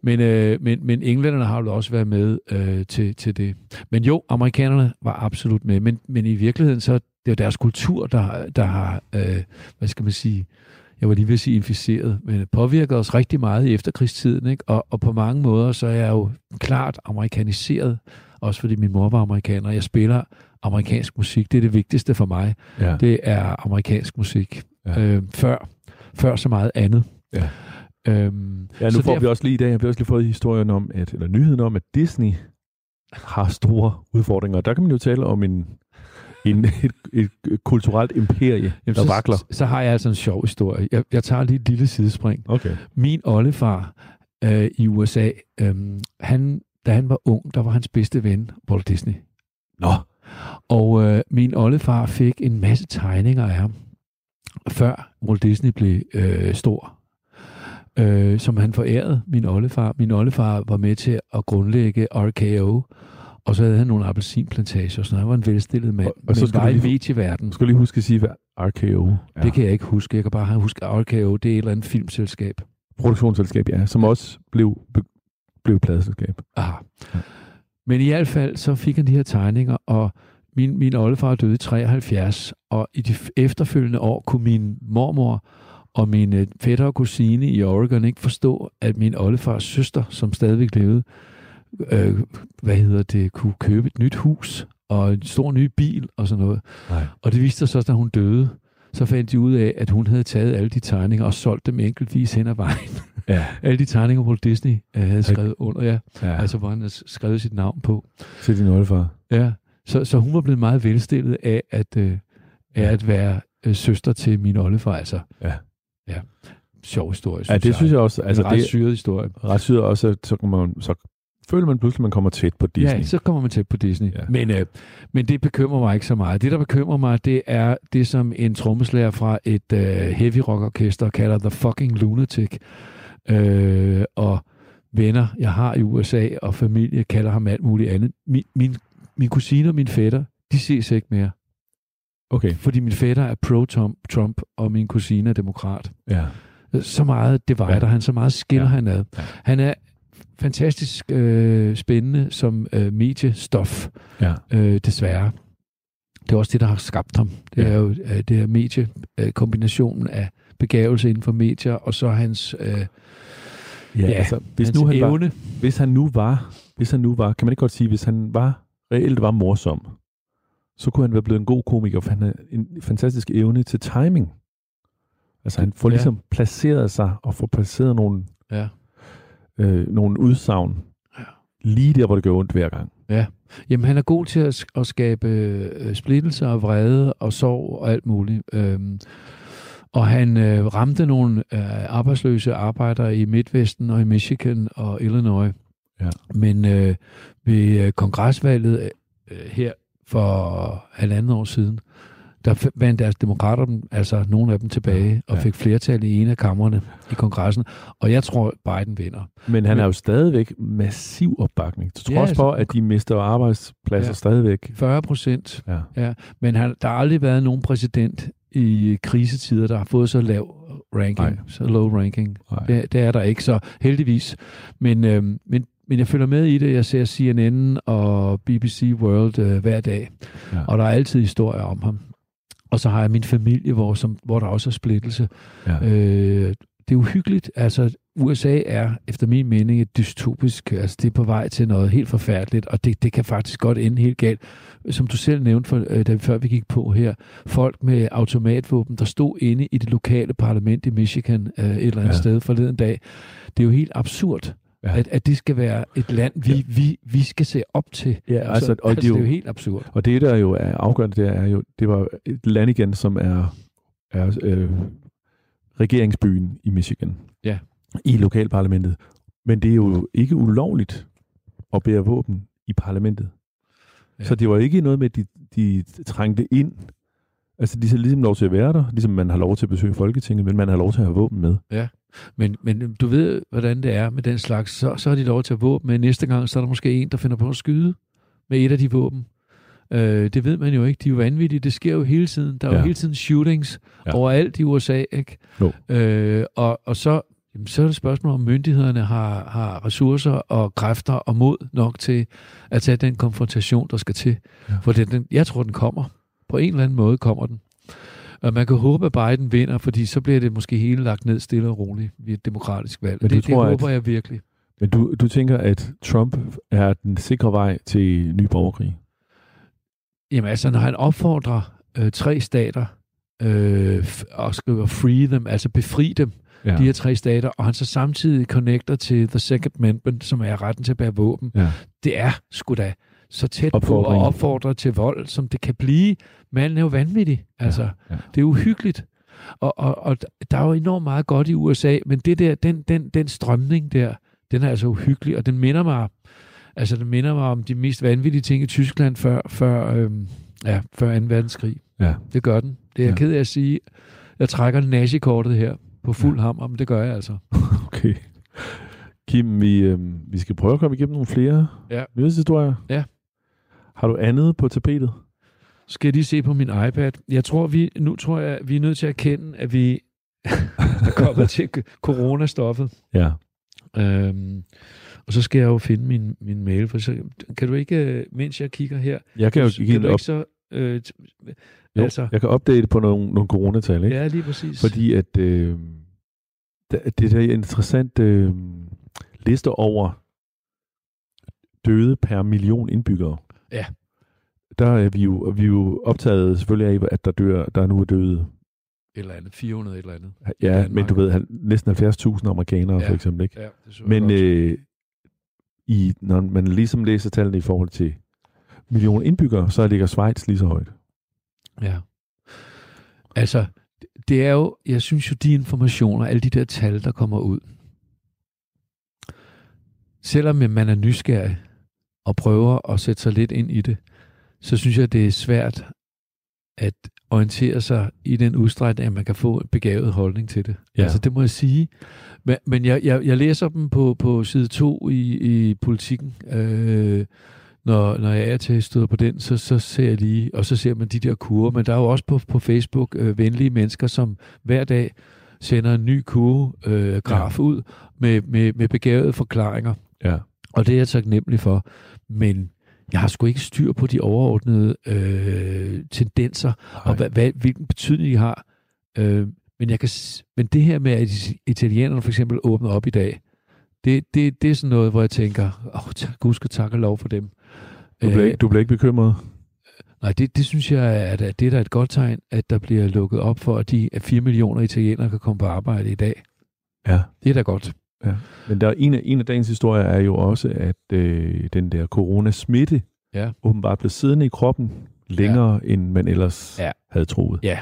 men, øh, men, men englænderne har jo også været med øh, til, til det. Men jo, amerikanerne var absolut med, men, men i virkeligheden så er det jo deres kultur, der, der har, øh, hvad skal man sige, jeg var lige ved at sige inficeret, men påvirker os rigtig meget i efterkrigstiden, ikke? Og, og på mange måder, så er jeg jo klart amerikaniseret, også fordi min mor var amerikaner. Jeg spiller amerikansk musik, det er det vigtigste for mig. ja. Det er amerikansk musik. Ja. Øh, før, før så meget andet. Ja. Øhm, Ja, nu så får derfor- vi også lige i dag, jeg har også lige fået historien om, at, eller nyheden om, at Disney har store udfordringer. Der kan man jo tale om en, en, et, et, et kulturelt imperie, Jamen, der så, vakler. Så har jeg altså en sjov historie. Jeg, jeg tager lige et lille sidespring. Okay. Min oldefar øh, i USA, øh, han, da han var ung, der var hans bedste ven Walt Disney. Nå, Og øh, min oldefar fik en masse tegninger af ham, før Walt Disney blev øh, stor. Øh, som han forærede min oldefar. Min oldefar var med til at grundlægge RKO, og så havde han nogle appelsinplantager, så han var en velstillet mand, Og- og så men var i medieverden. skal lige huske at sige, hvad RKO. Ja. Det kan jeg ikke huske. Jeg kan bare huske, at RKO, det er et eller andet filmselskab. Produktionsselskab, ja, som også blev, blev pladeselskab. Aha. Ja. Men i hvert fald, så fik han de her tegninger, og min, min oldefar døde i 73, og i de efterfølgende år kunne min mormor og min øh, fætter og kusine i Oregon ikke forstå, at min oldefars søster, som stadigvæk levede, øh, hvad hedder det, kunne købe et nyt hus og en stor ny bil og sådan noget. Nej. Og det viste sig så, da hun døde, så fandt de ud af, at hun havde taget alle de tegninger og solgt dem enkeltvis hen ad vejen. Ja. alle de tegninger, Walt Disney øh, havde skrevet under, ja. ja. Altså, hvor han havde skrevet sit navn på. til din oldefar. Ja, så, så hun var blevet meget velstillet af at, øh, af Ja. at være øh, søster til min oldefar. Altså, Ja. ja. sjov historie, Ja, det synes jeg også. Altså, en ret det syret historie. ret syret også, at så, kan man, så føler man pludselig, at man kommer tæt på Disney. Ja, så kommer man tæt på Disney. Ja. Men, øh, men det bekymrer mig ikke så meget. Det, der bekymrer mig, det er det, som en trommeslager fra et øh, heavy rock orkester kalder The Fucking Lunatic. Øh, og venner, jeg har i USA, og familie kalder ham alt muligt andet. Min, min, min kusine og min fætter, de ses ikke mere. Okay, Fordi min fætter er pro-Trump, Trump, og min kusine er demokrat. ja. Så meget divider Ja. han, så meget skiller Ja. han ad. Ja. Han er fantastisk øh, spændende som øh, mediestof, ja. øh, desværre. Det er også det, der har skabt ham. Det Ja. er jo øh, det her medie, øh, kombinationen af begavelse inden for medier, og så hans, øh, Ja, Ja, altså, hvis hans nu han var, evne. hvis han nu var, hvis han nu var, kan man ikke godt sige, hvis han var, reelt var morsom, så kunne han være blevet en god komiker, for han har en fantastisk evne til timing. Altså han får Ja. ligesom placeret sig og får placeret nogle, Ja. øh, nogle udsagn Ja. lige der, hvor det gør ondt hver gang. Jamen, han er god til at, at skabe øh, splittelser og vrede og sorg og alt muligt. Øhm, og han øh, ramte nogle øh, arbejdsløse arbejdere i Midtvesten og i Michigan og Illinois. Ja. Men øh, ved øh, kongresvalget øh, her for halvandet år siden, der vandt deres demokrater dem, altså nogle af dem tilbage, og Ja. fik flertal i en af kammerne i kongressen. Og jeg tror, Biden vinder. Men han har jo stadigvæk massiv opbakning. Til trods Ja, ja, altså- for, at de mister arbejdspladser Ja. ja. stadigvæk. 40 procent Ja. Men han, der har aldrig været nogen præsident i krisetider, der har fået så lav ranking, Nej. Så low ranking. Nej. Det, det er der ikke, så heldigvis. Men, øhm, men, men jeg følger med i det. Jeg ser CNN og BBC World øh, hver dag, Ja. og der er altid historier om ham. Og så har jeg min familie, hvor, som, hvor der også er splittelse. Ja. Øh, det er uhyggeligt. Altså, USA er, efter min mening, et dystopisk, altså det er på vej til noget helt forfærdeligt, og det, det kan faktisk godt ende helt galt. Som du selv nævnte, for, øh, da, før vi gik på her, folk med automatvåben, der stod inde i det lokale parlament i Michigan øh, et eller andet Ja. sted forleden dag. Det er jo helt absurd, Ja. at, at det skal være et land, vi, Ja. vi, vi skal se op til. Ja, altså, altså, og altså, det er det er jo- jo helt absurd. Og det, der jo er afgørende, det er jo, det var et land igen, som er, er øh, regeringsbyen i Michigan. Ja. I lokalparlamentet. Men det er jo ikke ulovligt at bære våben i parlamentet. Ja. Ja. Så det var ikke noget med, at de, de trængte ind. Altså, de har ligesom lov til at være der, ligesom man har lov til at besøge Folketinget, men man har lov til at have våben med. Men, men du ved, hvordan det er med den slags. Så, så har de lov til at våben, men næste gang, så er der måske en, der finder på at skyde med et af de våben. Øh, det ved man jo ikke. De er jo vanvittige. Det sker jo hele tiden. Der er ja. Jo hele tiden shootings Ja. overalt i USA. Ikke? Jo. Øh, og, og så, jamen, så er det et spørgsmål, om myndighederne har, har ressourcer og kræfter og mod nok til at tage den konfrontation, der skal til. Ja. For den, den, jeg tror, den kommer. På en eller anden måde kommer den. Og man kan håbe, at Biden vinder, fordi så bliver det måske hele lagt ned stille og roligt ved et demokratisk valg. Men det, tror, det at- håber jeg virkelig. Men du, du tænker, at Trump er den sikre vej til ny borgerkrig? Jamen altså, når han opfordrer øh, tre stater øh, og skriver free them, altså befri dem, Ja. ja. de her tre stater, og han så samtidig connecter til The Second Amendment, som er retten til at bære våben, ja. det er sgu da så tæt på at opfordre til vold, som det kan blive. Manden er jo vanvittig. Altså, ja. Det er uhyggeligt. Og, og, og der er jo enormt meget godt i USA, men det der, den, den, den strømning der, den er altså uhyggelig, og den minder mig, altså den minder mig om de mest vanvittige ting i Tyskland før, før, øhm, ja, før 2. verdenskrig. Ja. Det gør den. Det er jeg Ja. ked af at sige. Jeg trækker nazikortet her på fuld ja. hammer, men det gør jeg altså. Okay. Kim, vi, øh, vi skal prøve at komme igennem nogle flere Ja. nyhedshistorier. Ja. Har du andet på tapetet? Skal lige se på min iPad. Jeg tror, vi, nu tror jeg, vi er nødt til at erkende, at vi er kommet til coronastoffet. Ja. Øhm, og så skal jeg jo finde min, min mail, for så kan du ikke, øh, mens jeg kigger her, Jeg kan jo kan, du op, ikke så... Øh, jo, altså, jeg kan opdate på nogle, nogle coronatal, ikke? ja, lige præcis. Fordi at øh, det der er interessant øh, liste over døde per million indbyggere. Ja. Der er vi jo, vi er jo optaget selvfølgelig af, at der dør, der er nu er døde. Et eller andet, 400 et eller andet. Ja, men du ved, han- næsten 70.000 amerikanere Ja. for eksempel, ikke? Ja, det Men øh, i, når man ligesom læser tallene i forhold til millioner indbyggere, så ligger Schweiz lige så højt. Ja. Altså, det er jo, jeg synes jo, de informationer, alle de der tal, der kommer ud, selvom man er nysgerrig og prøver at sætte sig lidt ind i det, så synes jeg, det er svært at orientere sig i den udstrækning, at man kan få en begavet holdning til det. Ja. Altså, det må jeg sige. Men, men jeg, jeg, jeg læser dem på, på side 2 i, i politikken. Øh, når, når jeg er til støder på den, så, så ser jeg lige, og så ser man de der kurver. Men der er jo også på, på Facebook øh, venlige mennesker, som hver dag sender en ny kurvegraf øh, ja. ud med, med, med begavede forklaringer. Ja. Og det er jeg taknemmelig for. Men jeg har sgu ikke styr på de overordnede øh, tendenser, Nej. og hvad, hvad, hvilken betydning de har. Øh, men, jeg kan, men det her med, at italienerne for eksempel åbner op i dag, det, det, det er sådan noget, hvor jeg tænker, åh, oh, gud skal takke lov for dem. Du bliver, ikke, du bliver ikke bekymret? Nej, det, det synes jeg, at, at det er da et godt tegn, at der bliver lukket op for, at de 4 millioner italienere kan komme på arbejde i dag. Ja. Det er da godt. Ja. Men der er en, af, en af dagens historier er jo også, at øh, den der coronasmitte ja. åbenbart blev siddende i kroppen længere, ja. end man ellers ja. havde troet. Ja,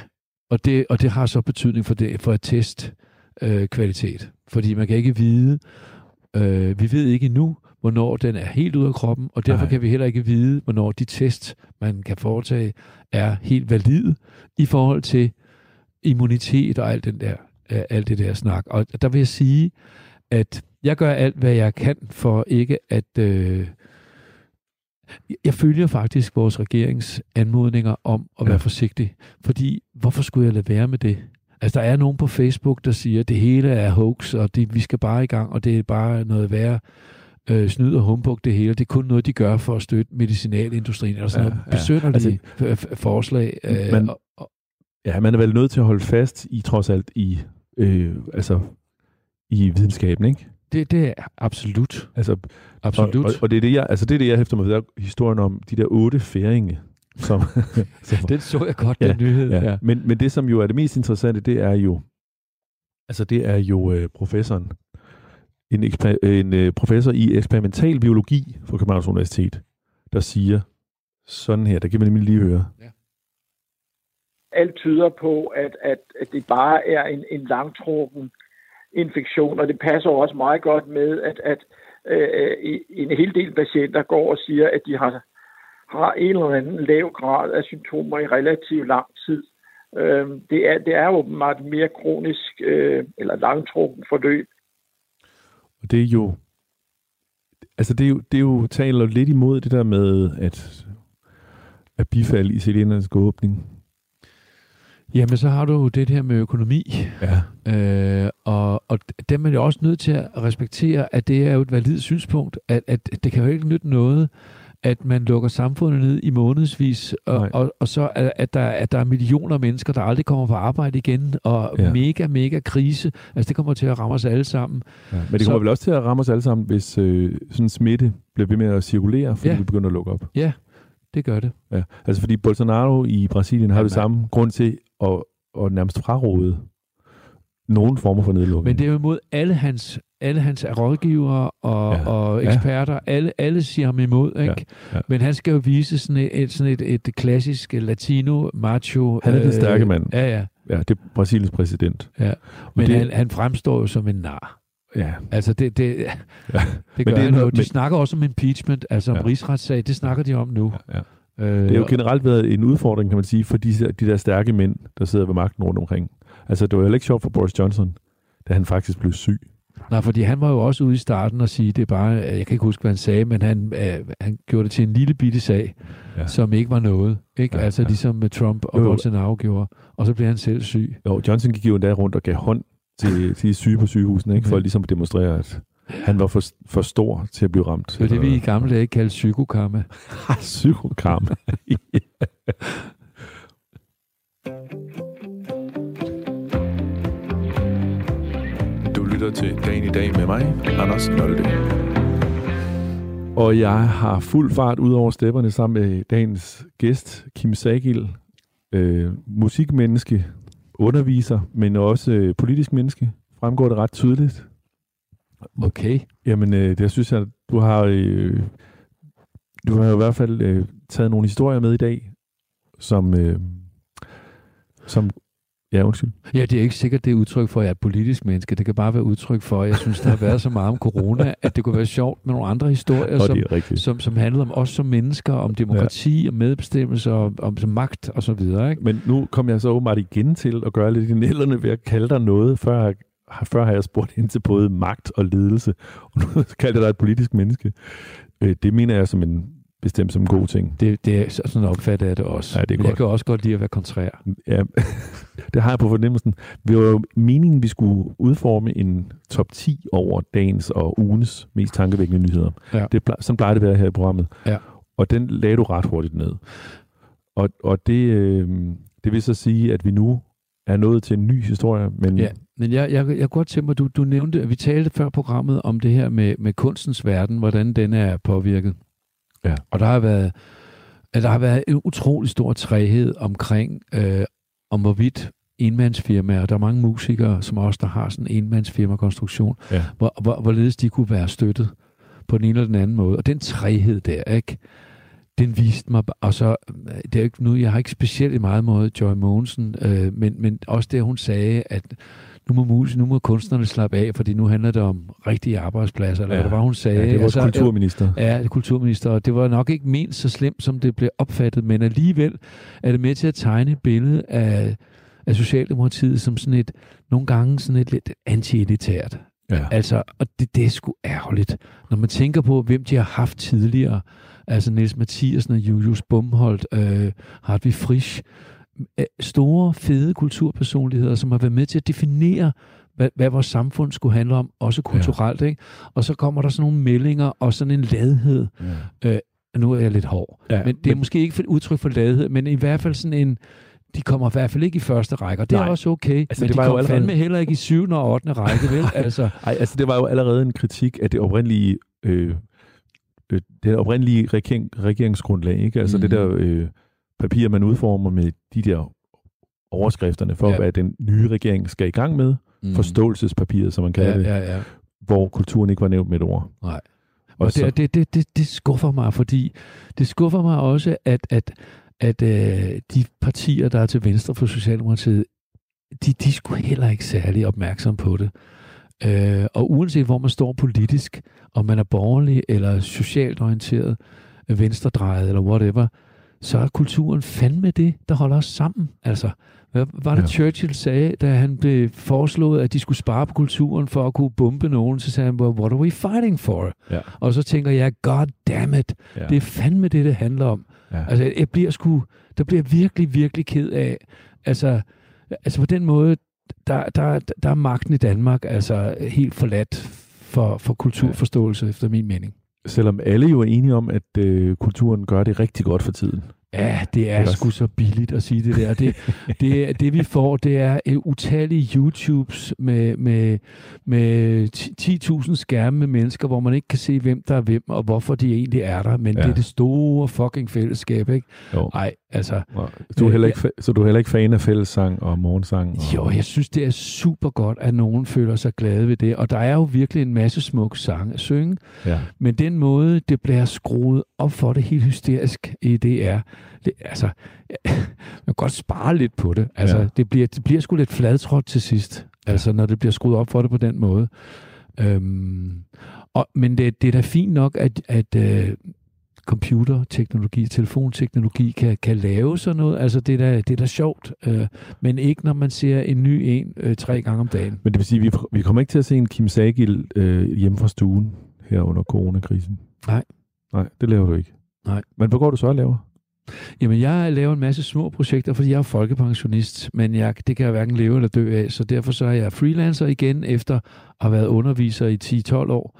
og det, og det har så betydning for, det, for at test øh, kvalitet. Fordi man kan ikke vide, øh, vi ved ikke endnu, hvornår den er helt ude af kroppen, og derfor Nej. kan vi heller ikke vide, hvornår de test, man kan foretage, er helt valide i forhold til immunitet og alt, den der, øh, alt det der snak. Og der vil jeg sige, at jeg gør alt, hvad jeg kan for ikke at... Øh, jeg følger faktisk vores regerings anmodninger om at ja. være forsigtig, fordi hvorfor skulle jeg lade være med det? Altså, der er nogen på Facebook, der siger, at det hele er hoax, og det, vi skal bare i gang, og det er bare noget værre øh, snyd og humbug det hele. Det er kun noget, de gør for at støtte medicinalindustrien, eller sådan ja, noget besønderlige altså, forslag. Øh, man, og, ja, man er vel nødt til at holde fast i, trods alt, i, øh, altså, i videnskaben, ikke? Det, det er absolut. Altså, absolut. Og, og, og det, er det, jeg, altså det er det, jeg hæfter mig ved, historien om de der otte færinge. Som, som, den så jeg godt, ja, den nyhed. Ja. Ja. Men, men det, som jo er det mest interessante, det er jo, altså det er jo øh, professoren, en, eksper, en øh, professor i eksperimental biologi fra Københavns Universitet, der siger sådan her, der kan man nemlig lige høre. Ja. Alt tyder på, at, at, at det bare er en, en langtrukken infektion, og det passer også meget godt med, at, at øh, en hel del patienter går og siger, at de har, har en eller anden lav grad af symptomer i relativt lang tid. Øh, det, er, det er åbenbart mere kronisk øh, eller langtrukken forløb. Og det er jo, altså det er jo, det er jo taler lidt imod det der med, at, at bifalde i cylindernes åbning Jamen, så har du jo det her med økonomi. Ja. Øh, og, og dem er jo også nødt til at respektere, at det er jo et validt synspunkt, at, at det kan jo ikke nytte noget, at man lukker samfundet ned i månedsvis, og, og, og så at, at, der, at der er millioner af mennesker, der aldrig kommer på arbejde igen, og ja. mega, mega krise. Altså, det kommer til at ramme os alle sammen. Ja, men det kommer så, vel også til at ramme os alle sammen, hvis øh, sådan smitte bliver ved med at cirkulere, fordi ja. vi begynder at lukke op. Ja, det gør det. Ja, altså fordi Bolsonaro i Brasilien har det samme grund til at, at nærmest fraråde nogen former for nedlukning. Men det er jo imod alle hans, alle hans rådgivere og, ja. og eksperter. Ja. Alle, alle siger ham imod, ikke? Ja. Ja. Men han skal jo vise sådan et, et, sådan et, et klassisk latino macho. Han er den stærke mand. Ja, ja. Ja, det er Brasiliens præsident. Ja. Men det, han, han fremstår jo som en nar. Ja. Altså, det, det, ja. det gør men det han noget, jo. De men... snakker også om impeachment, altså om ja. rigsretssag. Det snakker de om nu. Ja, ja. Øh, det har jo generelt været en udfordring, kan man sige, for de, de der stærke mænd, der sidder ved magten rundt omkring. Altså, det var jo ikke sjovt for Boris Johnson, da han faktisk blev syg. Nej, fordi han var jo også ude i starten og sige, det er bare, jeg kan ikke huske, hvad han sagde, men han, øh, han gjorde det til en lille bitte sag, ja. som ikke var noget. Ikke? Ja, altså ja. ligesom med Trump og Bolsonaro gjorde. Og så blev han selv syg. Jo, Johnson gik jo endda rundt og gav hånd til, til de syge på sygehusene, ikke? for at ligesom demonstrere, at han var for, for stor til at blive ramt. Det er det, vi i gamle dage kaldte psykokarma. psykokarma. du lytter til Dagen i dag med mig, Anders Nolde. Og jeg har fuld fart ud over stepperne sammen med dagens gæst, Kim Sagil, øh, musikmenneske, underviser, men også øh, politisk menneske. Fremgår det ret tydeligt. Okay. Jamen, øh, det synes jeg, du har, øh, du har i hvert fald øh, taget nogle historier med i dag, som, øh, som Ja, undskyld. Ja, det er ikke sikkert, det er udtryk for, at jeg er et politisk menneske. Det kan bare være udtryk for, at jeg synes, der har været så meget om corona, at det kunne være sjovt med nogle andre historier, som, som, som handlede om os som mennesker, om demokrati ja. og medbestemmelse og om, om magt og så videre. Ikke? Men nu kom jeg så åbenbart igen til at gøre lidt i nælderne ved at kalde dig noget, før jeg, før har jeg spurgt ind til både magt og ledelse, og nu kalder jeg dig et politisk menneske. Øh, Det mener jeg som en bestemt som en god ting. Det, det er sådan opfattet af det også. Ja, det er Men jeg godt. kan også godt lide at være kontrær. Ja, det har jeg på fornemmelsen. Det var jo meningen, vi skulle udforme en top 10 over dagens og ugens mest tankevækkende nyheder. Ja. Det sådan plejer det at være her i programmet. Ja. Og den lagde du ret hurtigt ned. Og, og det, øh, det vil så sige, at vi nu er nået til en ny historie, men Ja, men jeg, jeg, jeg godt tænke mig, du, du nævnte, at vi talte før programmet om det her med, med kunstens verden, hvordan den er påvirket. Ja. Og der har været, at der har været en utrolig stor træhed omkring, øh, om hvorvidt enmandsfirmaer, der er mange musikere, som også der har sådan en enmandsfirma-konstruktion, Ja. hvor, hvor, hvorledes de kunne være støttet på den ene eller den anden måde. Og den træhed der, ikke? den viste mig, og så, det er jo ikke nu, jeg har ikke specielt meget mod Joy Mogensen, øh, men, men også det, hun sagde, at nu må, mus, nu må kunstnerne slappe af, fordi nu handler det om rigtige arbejdspladser, eller Ja. hvad det var, hun sagde. ja, det vores Altså, kulturminister. Ja, det er kulturminister, og det var nok ikke ment så slemt, som det blev opfattet, men alligevel er det med til at tegne et billede af, af Socialdemokratiet som sådan et, nogle gange sådan et lidt anti-elitært. Ja. Altså, og det, det er sgu ærgerligt, når man tænker på, hvem de har haft tidligere. Altså Niels Mathiasen og Julius Bumholdt, øh, Hartwig Frisch. Øh, Store, fede kulturpersonligheder, som har været med til at definere, hvad, hvad vores samfund skulle handle om, også kulturelt. Ikke? Og så kommer der sådan nogle meldinger og sådan en ladhed. Ja. Nu er jeg lidt hård. Ja, men det er måske ikke et udtryk for ladhed, men i hvert fald sådan en... De kommer i hvert fald ikke i første række, og det Nej. er også okay. Altså, men det de var jo allerede- fandme heller ikke i syvende og ottende række, vel? altså, Ej, altså det var jo allerede en kritik af det oprindelige, øh, øh, det oprindelige regering, regeringsgrundlag, ikke? Altså mm. det Mhm. der øh, papir, man udformer med de der overskrifterne for, ja. Hvad den nye regering skal i gang med. mm. Forståelsespapiret, som man kalder ja, det, ja, ja. hvor kulturen ikke var nævnt med et ord. Nej. Og, Og det, det, det, det, det skuffer mig, fordi det skuffer mig også, at, at, at øh, de partier, der er til venstre for Socialdemokratiet, de, de er sgu heller ikke særlig opmærksom på det. Øh, og uanset hvor man står politisk, om man er borgerlig eller socialt orienteret, øh, venstredrejet eller whatever, så er kulturen fandme det, der holder os sammen. Altså, hvad var det Ja. Churchill sagde, da han blev foreslået, at de skulle spare på kulturen for at kunne bombe nogen, så sagde han, well, what are we fighting for? Ja. Og så tænker jeg, god damn it, ja. det er fandme det, det handler om. ja. Altså, jeg bliver sgu, der bliver virkelig, virkelig ked af, altså, altså på den måde, der, der, der er magten i Danmark altså helt forladt for, for kulturforståelse, efter min mening. Selvom alle jo er enige om, at øh, kulturen gør det rigtig godt for tiden. Ja, det er sgu så billigt at sige det der. Det, det, det vi får, det er øh, utallige YouTubes med, med, med 10.000 skærme med mennesker, hvor man ikke kan se, hvem der er hvem, og hvorfor de egentlig er der. Men Ja. det er det store fucking fællesskab, ikke? Nej, altså... Du er Øh, heller ikke, fa- så du er heller ikke fan af fællessang og morgensang? Og, Jo, jeg synes, det er super godt, at nogen føler sig glade ved det. Og der er jo virkelig en masse smuk sang at synge. Ja. Men den måde, det bliver skruet op for det helt hysterisk i DR, det, altså, man kan godt spare lidt på det. Altså, Ja. ja. det, bliver, det bliver sgu lidt fladtrådt til sidst, altså, når det bliver skruet op for det på den måde. Øhm, og, men det, det er da fint nok, at, at øh, computerteknologi, telefonteknologi kan, kan lave sådan noget. Altså, det er da, det er da sjovt. Øh, men ikke, når man ser en ny en øh, tre gange om dagen. Men det vil sige, vi, vi kommer ikke til at se en Kim Sagil øh, hjemme fra stuen her under coronakrisen? Nej. Nej, det laver du ikke. Nej. Men hvad går du så og laver? Jamen, jeg laver en masse små projekter, fordi jeg er folkepensionist, men jeg, det kan jeg hverken leve eller dø af, så derfor så er jeg freelancer igen, efter at have været underviser i 10-12 år.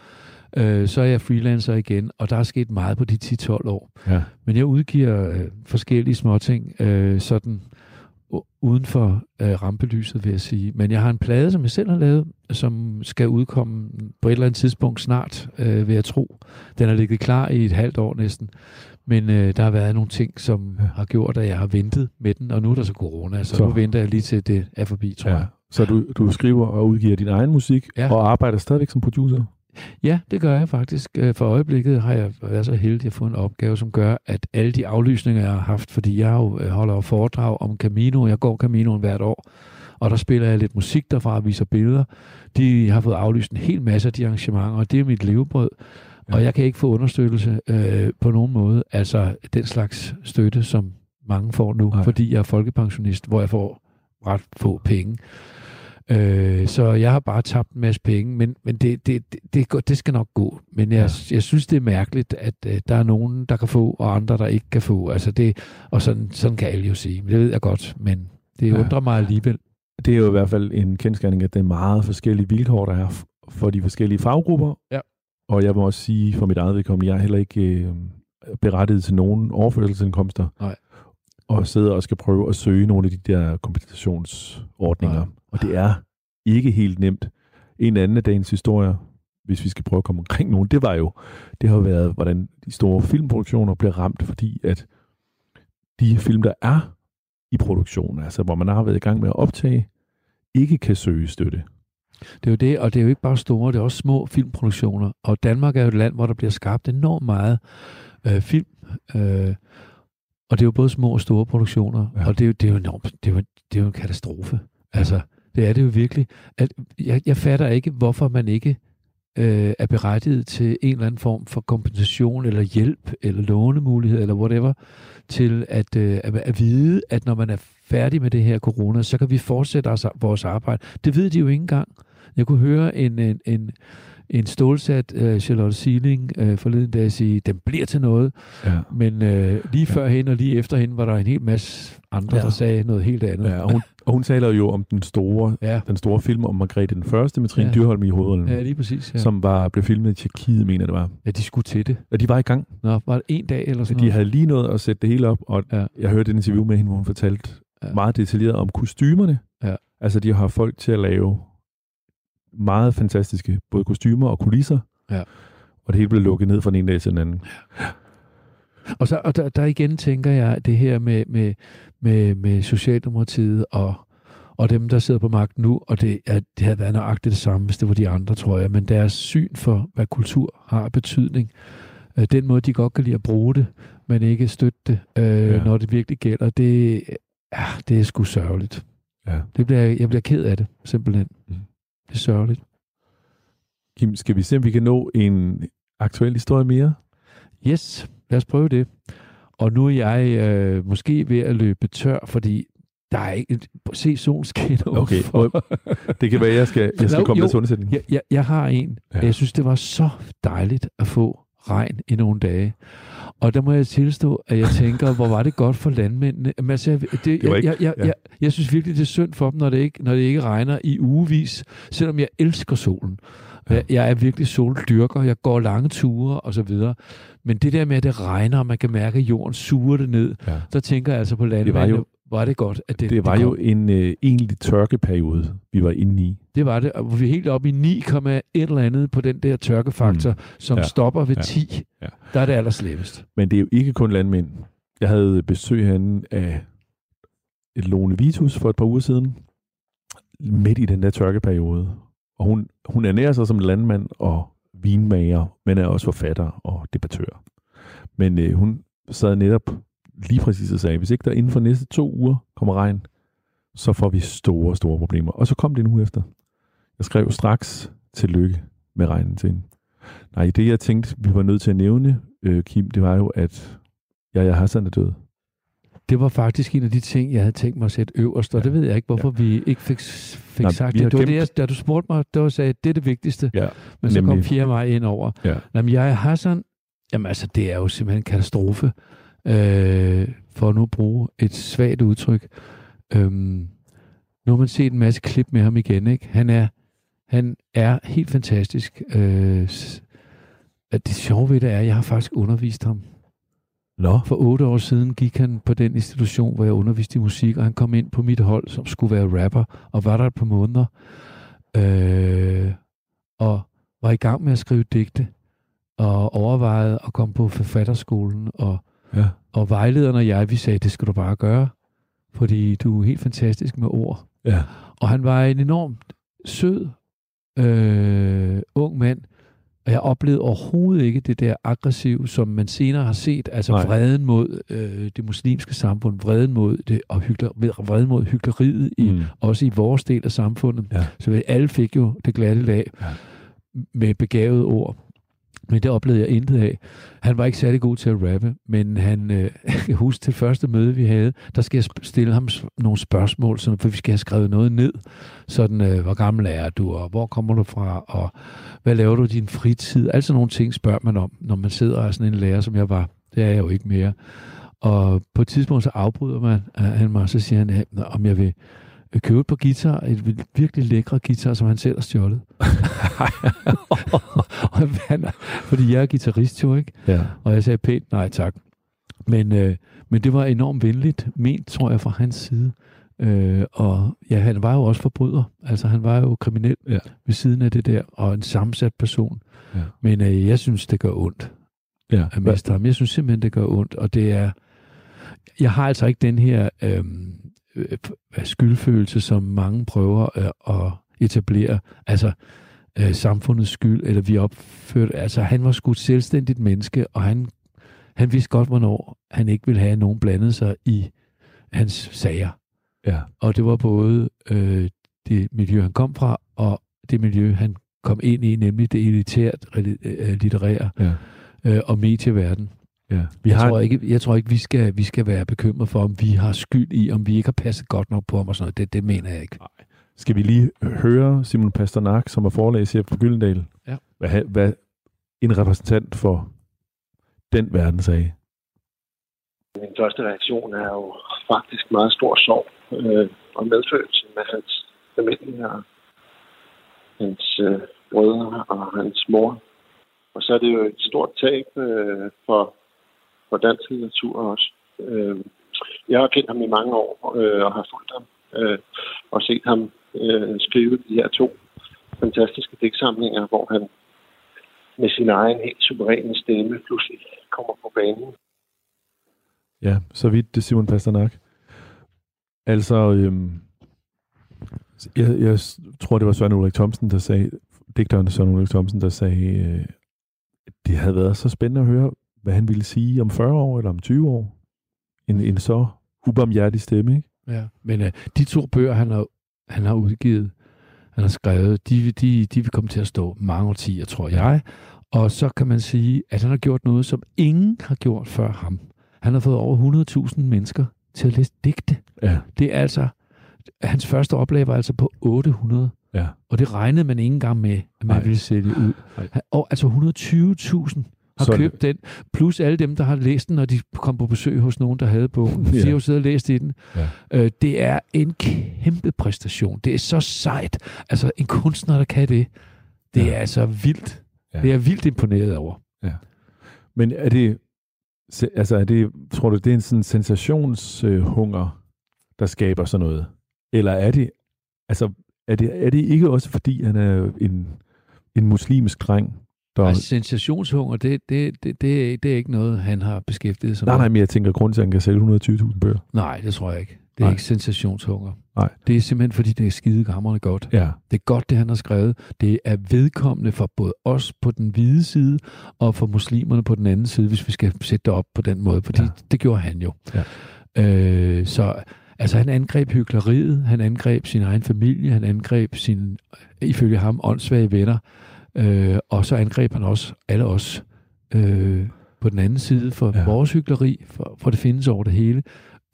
Øh, så er jeg freelancer igen, og der er sket meget på de 10-12 år. Ja. Men jeg udgiver øh, forskellige småting, øh, sådan uden for øh, rampelyset, vil jeg sige. Men jeg har en plade, som jeg selv har lavet, som skal udkomme på et eller andet tidspunkt snart, øh, vil jeg tro. Den har ligget klar i et halvt år næsten. Men øh, der har været nogle ting, som har gjort, at jeg har ventet med den, og nu er der så corona, så, Så- så. nu venter jeg lige til det er forbi, tror ja. jeg. Så du, du skriver og udgiver din egen musik, Ja. og arbejder stadigvæk som producer? Ja, det gør jeg faktisk. Øh, For øjeblikket har jeg været så heldig at få en opgave, som gør, at alle de aflysninger, jeg har haft, fordi jeg jo øh, holder foredrag om Camino, jeg går Caminoen hvert år, og der spiller jeg lidt musik derfra og viser billeder. De har fået aflyst en hel masse af de arrangementer, og det er mit levebrød. Ja. Og jeg kan ikke få understøttelse øh, på nogen måde, altså den slags støtte, som mange får nu, Nej. fordi jeg er folkepensionist, hvor jeg får ret få penge. Øh, så jeg har bare tabt en masse penge, men, men det, det, det, det, det skal nok gå. Men jeg, ja. jeg synes, det er mærkeligt, at uh, der er nogen, der kan få, og andre, der ikke kan få. Altså det, og sådan, sådan kan alle jo sige. Det ved jeg godt, men det ja. undrer mig alligevel. Det er jo i hvert fald en kendskærning, at det er meget forskellige vilkår, der er for de forskellige faggrupper. Ja. Og jeg må også sige for mit eget vedkommende, jeg er heller ikke øh, berettiget til nogen overførselsindkomster. Nej. Og sidder og skal prøve at søge nogle af de der kompensationsordninger. Nej. Og det er ikke helt nemt. En anden af dagens historier, hvis vi skal prøve at komme omkring nogen, det var jo, det har været, hvordan de store filmproduktioner bliver ramt, fordi at de film, der er i produktion, altså hvor man har været i gang med at optage, ikke kan søge støtte. Det er jo det, og det er jo ikke bare store, det er også små filmproduktioner. Og Danmark er jo et land, hvor der bliver skabt enormt meget øh, film. Øh, og det er jo både små og store produktioner. Ja. Og det er, jo, det er jo enormt, det er jo, det er jo en katastrofe. Altså, det er det jo virkelig. At jeg, jeg fatter ikke, hvorfor man ikke øh, er berettiget til en eller anden form for kompensation eller hjælp eller lånemulighed eller whatever til at, øh, at, at vide, at når man er færdig med det her corona, så kan vi fortsætte os, vores arbejde. Det ved de jo ikke engang. Jeg kunne høre en, en, en, en stålsat uh, Charlotte Sealing uh, forleden dag sige, den bliver til noget. Ja. Men uh, lige ja. før hende og lige efter hende var der en hel masse andre, ja. der sagde noget helt andet. Ja, og, hun, og hun taler jo om den store, ja. den store film om Margrethe den Første med Trine ja. Dyrholm i hovedet. Ja, lige præcis. Ja. Som var, blev filmet i Tjekkiet, mener det var. Ja, de skulle til det. Ja, de var i gang. Nå, var det en dag eller sådan De noget? havde lige nået at sætte det hele op, og ja. jeg hørte et interview med hende, hvor hun fortalte ja. meget detaljeret om kostymerne. Ja. Altså, de har folk til at lave meget fantastiske både kostymer og kulisser. Ja. Og det hele blev lukket ned fra den ene dag til den anden. Ja. Og, så, og der, der igen tænker jeg, det her med, med, med, med Socialdemokratiet og, og dem, der sidder på magten nu, og det, at det havde været nøjagtigt det samme, hvis det var de andre, tror jeg, men deres syn for, hvad kultur har betydning, øh, den måde, de godt kan lide at bruge det, men ikke støtte det, øh, ja. når det virkelig gælder, det, ja, det er sgu sørgeligt. Ja. Det bliver, jeg bliver ked af det, simpelthen. Mm. Det er sørgeligt. Kim, skal vi se, om vi kan nå en aktuel historie mere? Yes, lad os prøve det. Og nu er jeg øh, måske ved at løbe tør, fordi der er ikke... Se, solen skinner Okay, det kan være, jeg skal, jeg skal Nå, komme jo, med til undsætning. Jeg, jeg, jeg har en. Ja. Jeg synes, det var så dejligt at få regn i nogle dage. Og der må jeg tilstå, at jeg tænker, hvor var det godt for landmændene. Men altså, det, det jeg, jeg, jeg, ja. jeg, jeg synes virkelig, det er synd for dem, når det ikke, når det ikke regner i ugevis, selvom jeg elsker solen. Ja. Jeg er virkelig soldyrker, jeg går lange ture og så videre. Men det der med, at det regner, og man kan mærke, at jorden suger det ned, ja. så tænker jeg altså på landmændene, det var jo, var det godt, at det Det var det jo en øh, egentlig tørkeperiode, vi var inde i. Det var det, og vi er helt oppe i 9,1 eller andet på den der tørkefaktor, mm. som ja. stopper ved ja. 10. Ja. Der er det allerslæbest. Men det er jo ikke kun landmænd. Jeg havde besøg herinde af et Lone Vitus for et par uger siden, midt i den der tørkeperiode. Og hun, hun ernærer sig som landmand og vinmager, men er også forfatter og debattør. Men øh, hun sad netop lige præcis og sagde, hvis ikke der inden for næste to uger kommer regn, så får vi store, store problemer. Og så kom det uge efter. Jeg skrev straks tillykke med regnen til hende. Nej, det jeg tænkte, vi var nødt til at nævne, øh, Kim, det var jo, at Jaja Hassan er død. Det var faktisk en af de ting, jeg havde tænkt mig at sætte øverst, og ja. det ved jeg ikke, hvorfor ja. vi ikke fik, fik Nej, sagt det. Det var det, jeg, da du spurgte mig, der sagde, at det er det vigtigste, ja, men så nemlig. kom 4. maj ind over. Ja. Jamen, Jaja Hassan, jamen altså, det er jo simpelthen en katastrofe, øh, for at nu bruge et svagt udtryk. Øhm, nu har man set en masse klip med ham igen, ikke? Han er, han er helt fantastisk. Øh, det sjove ved det er, at jeg har faktisk undervist ham. Nå. For otte år siden gik han på den institution, hvor jeg underviste i musik, og han kom ind på mit hold, som skulle være rapper, og var der et par måneder, øh, og var i gang med at skrive digte, og overvejede at komme på forfatterskolen, og, ja. og vejlederen og jeg, vi sagde, det skal du bare gøre, fordi du er helt fantastisk med ord. Ja. Og han var en enormt sød, øh, ung mand, Og jeg oplevede overhovedet ikke det der aggressiv, som man senere har set, altså Nej. Vreden mod øh, det muslimske samfund, vreden mod det, og hygler, vreden mod hyggeleriet, i, Mm. også i vores del af samfundet. Ja. Så alle fik jo det glatte lag Ja. med begavede ord. Men det oplevede jeg intet af. Han var ikke særlig god til at rappe, men han, øh, jeg kan huske til første møde, vi havde, der skal jeg stille ham nogle spørgsmål, sådan, for vi skal have skrevet noget ned. Sådan, øh, hvor gammel er du, og hvor kommer du fra, og hvad laver du i din fritid? Altså nogle ting spørger man om, når man sidder og er sådan en lærer, som jeg var. Det er jeg jo ikke mere. Og på et tidspunkt så afbryder man øh, han mig, og så siger han, "Ja, om jeg vil købe et par guitar, et virkelig lækre guitar, som han selv har stjålet. og han, fordi jeg er guitarist jo, ikke? Ja. Og jeg sagde pænt nej tak. Men, øh, men det var enormt venligt ment, tror jeg, fra hans side. Øh, og ja, han var jo også forbryder. Altså, han var jo kriminel Ja. ved siden af det der, og en sammensat person. Ja. Men øh, jeg synes, det gør ondt ja. at miste ham. Jeg synes simpelthen, det gør ondt, og det er... Jeg har altså ikke den her øhm, øh, skyldfølelse, som mange prøver øh, at etablere. Altså, øh, samfundets skyld, eller vi opførte... Altså, han var sgu et selvstændigt menneske, og han, han vidste godt, hvornår han ikke ville have nogen blandet sig i hans sager. Ja. Og det var både øh, det miljø, han kom fra, og det miljø, han kom ind i, nemlig det elitært øh, litterære Ja. øh, og medieverden. Ja. Vi Jeg har tror ikke, jeg tror ikke vi, skal, vi skal være bekymret for, om vi har skyld i, om vi ikke har passet godt nok på ham og sådan noget. Det, det mener jeg ikke. Skal vi lige høre Simon Pasternak, som er forlagschef på Gyldendal, Ja. hvad, hvad en repræsentant for den verden sagde? Min første reaktion er jo faktisk meget stor sorg øh, og medfølelse med hans familie og hans øh, brødre og hans mor. Og så er det jo et stort tab øh, for, for dansk litteratur også. Øh, jeg har kendt ham i mange år øh, og har fulgt ham øh, og set ham øh, skrive de her to fantastiske digtsamlinger, hvor han med sin egen helt suveræne stemme pludselig kommer på banen. Ja, så vidt det Simon Pasternak. Altså, øhm, jeg, jeg tror, det var Søren Ulrik Thomsen, der sagde, digteren Søren Ulrik Thomsen, der sagde, øh, det havde været så spændende at høre, hvad han ville sige om 40 år eller om 20 år. En, en så ubarmhjertig stemme, ikke? Ja. Men øh, de to bøger, han har, han har udgivet, han har skrevet, de, de, de vil komme til at stå mange årtier, tror jeg. Og så kan man sige, at han har gjort noget, som ingen har gjort før ham. Han har fået over 100.000 mennesker til at læse digte. Ja. Det er altså, hans første oplag var altså på 800. Ja. Og det regnede man ikke engang med, at man. Nej. ville sælge ud. Han- Og altså 120.000 har Så- købt den, plus alle dem, der har læst den, når de kom på besøg hos nogen, der havde bogen. De Ja. har jo siddet og læst i den. Ja. Øh, det er en kæmpe præstation. Det er så sejt. Altså, en kunstner, der kan det, det Ja. er altså vildt. Ja. Ja. Det er vildt imponeret over. Men er det, altså er det, tror du, det er en sådan sensationshunger, der skaber sådan noget? Eller er det, altså, er det, er det ikke også fordi, han er en, en muslimsk dreng, der... Altså, sensationshunger, det, det, det, det, det er ikke noget, han har beskæftiget sig nej, med. nej, men jeg tænker, grund til, at han kan sælge 120.000 bøger. nej, det tror jeg ikke. Det er Nej. ikke sensationshunger. Nej. Det er simpelthen, fordi det er skide gammerende godt. Ja, Det er godt, det han har skrevet. Det er vedkommende for både os på den hvide side, og for muslimerne på den anden side, hvis vi skal sætte det op på den måde. Fordi Ja. det gjorde han jo. Ja. Øh, så altså, han angreb hyggeleriet, han angreb sin egen familie, han angreb sine, ifølge ham, åndssvage venner, øh, og så angreb han også alle os øh, på den anden side for Ja. ja. vores hyggeleri, for, for det findes over det hele.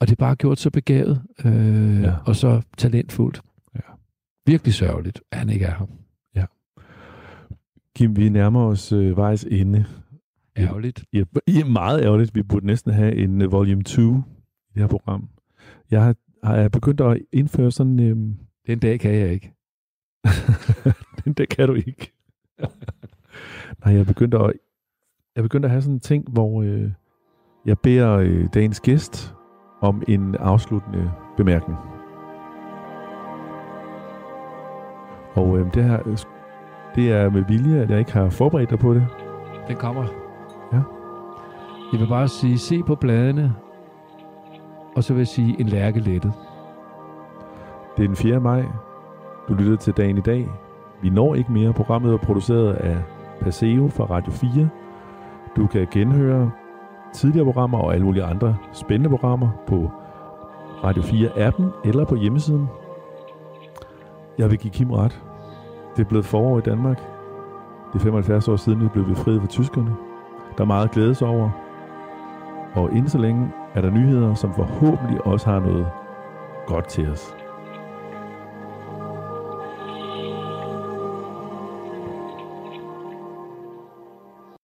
Og det er bare gjort så begavet, øh, Ja. ja. og så talentfuldt. Ja. Virkelig sørgeligt, at han ikke er her. Kim, vi nærmer os øh, vejs ende. Ærgerligt. Ja, I er meget ærgerligt. Vi burde næsten have en uh, volume 2 i det her program. Jeg har, har jeg begyndt at indføre sådan... Øhm, Den dag kan jeg ikke. det kan du ikke. Nej, jeg er begyndt at, jeg er begyndt at have sådan en ting, hvor øh, jeg beder øh, dagens gæst om en afsluttende bemærkning. Og øh, det her, øh, det er med vilje, at jeg ikke har forberedt dig på det. Den kommer. Ja. Jeg vil bare sige, se på bladene, og så vil jeg sige, en lærke lettet. Det er den 4. maj. Du lyttede til dagen i dag. Vi når ikke mere. Programmet er produceret af Paseo fra Radio 4. Du kan genhøre tidligere programmer og alle mulige andre spændende programmer på Radio 4-appen eller på hjemmesiden. Jeg vil give Kim ret. Det er blevet forår i Danmark. Det er 75 år siden, vi blev befriet fra tyskerne. Der er meget at over. Og indtil længe er der nyheder, som forhåbentlig også har noget godt til os.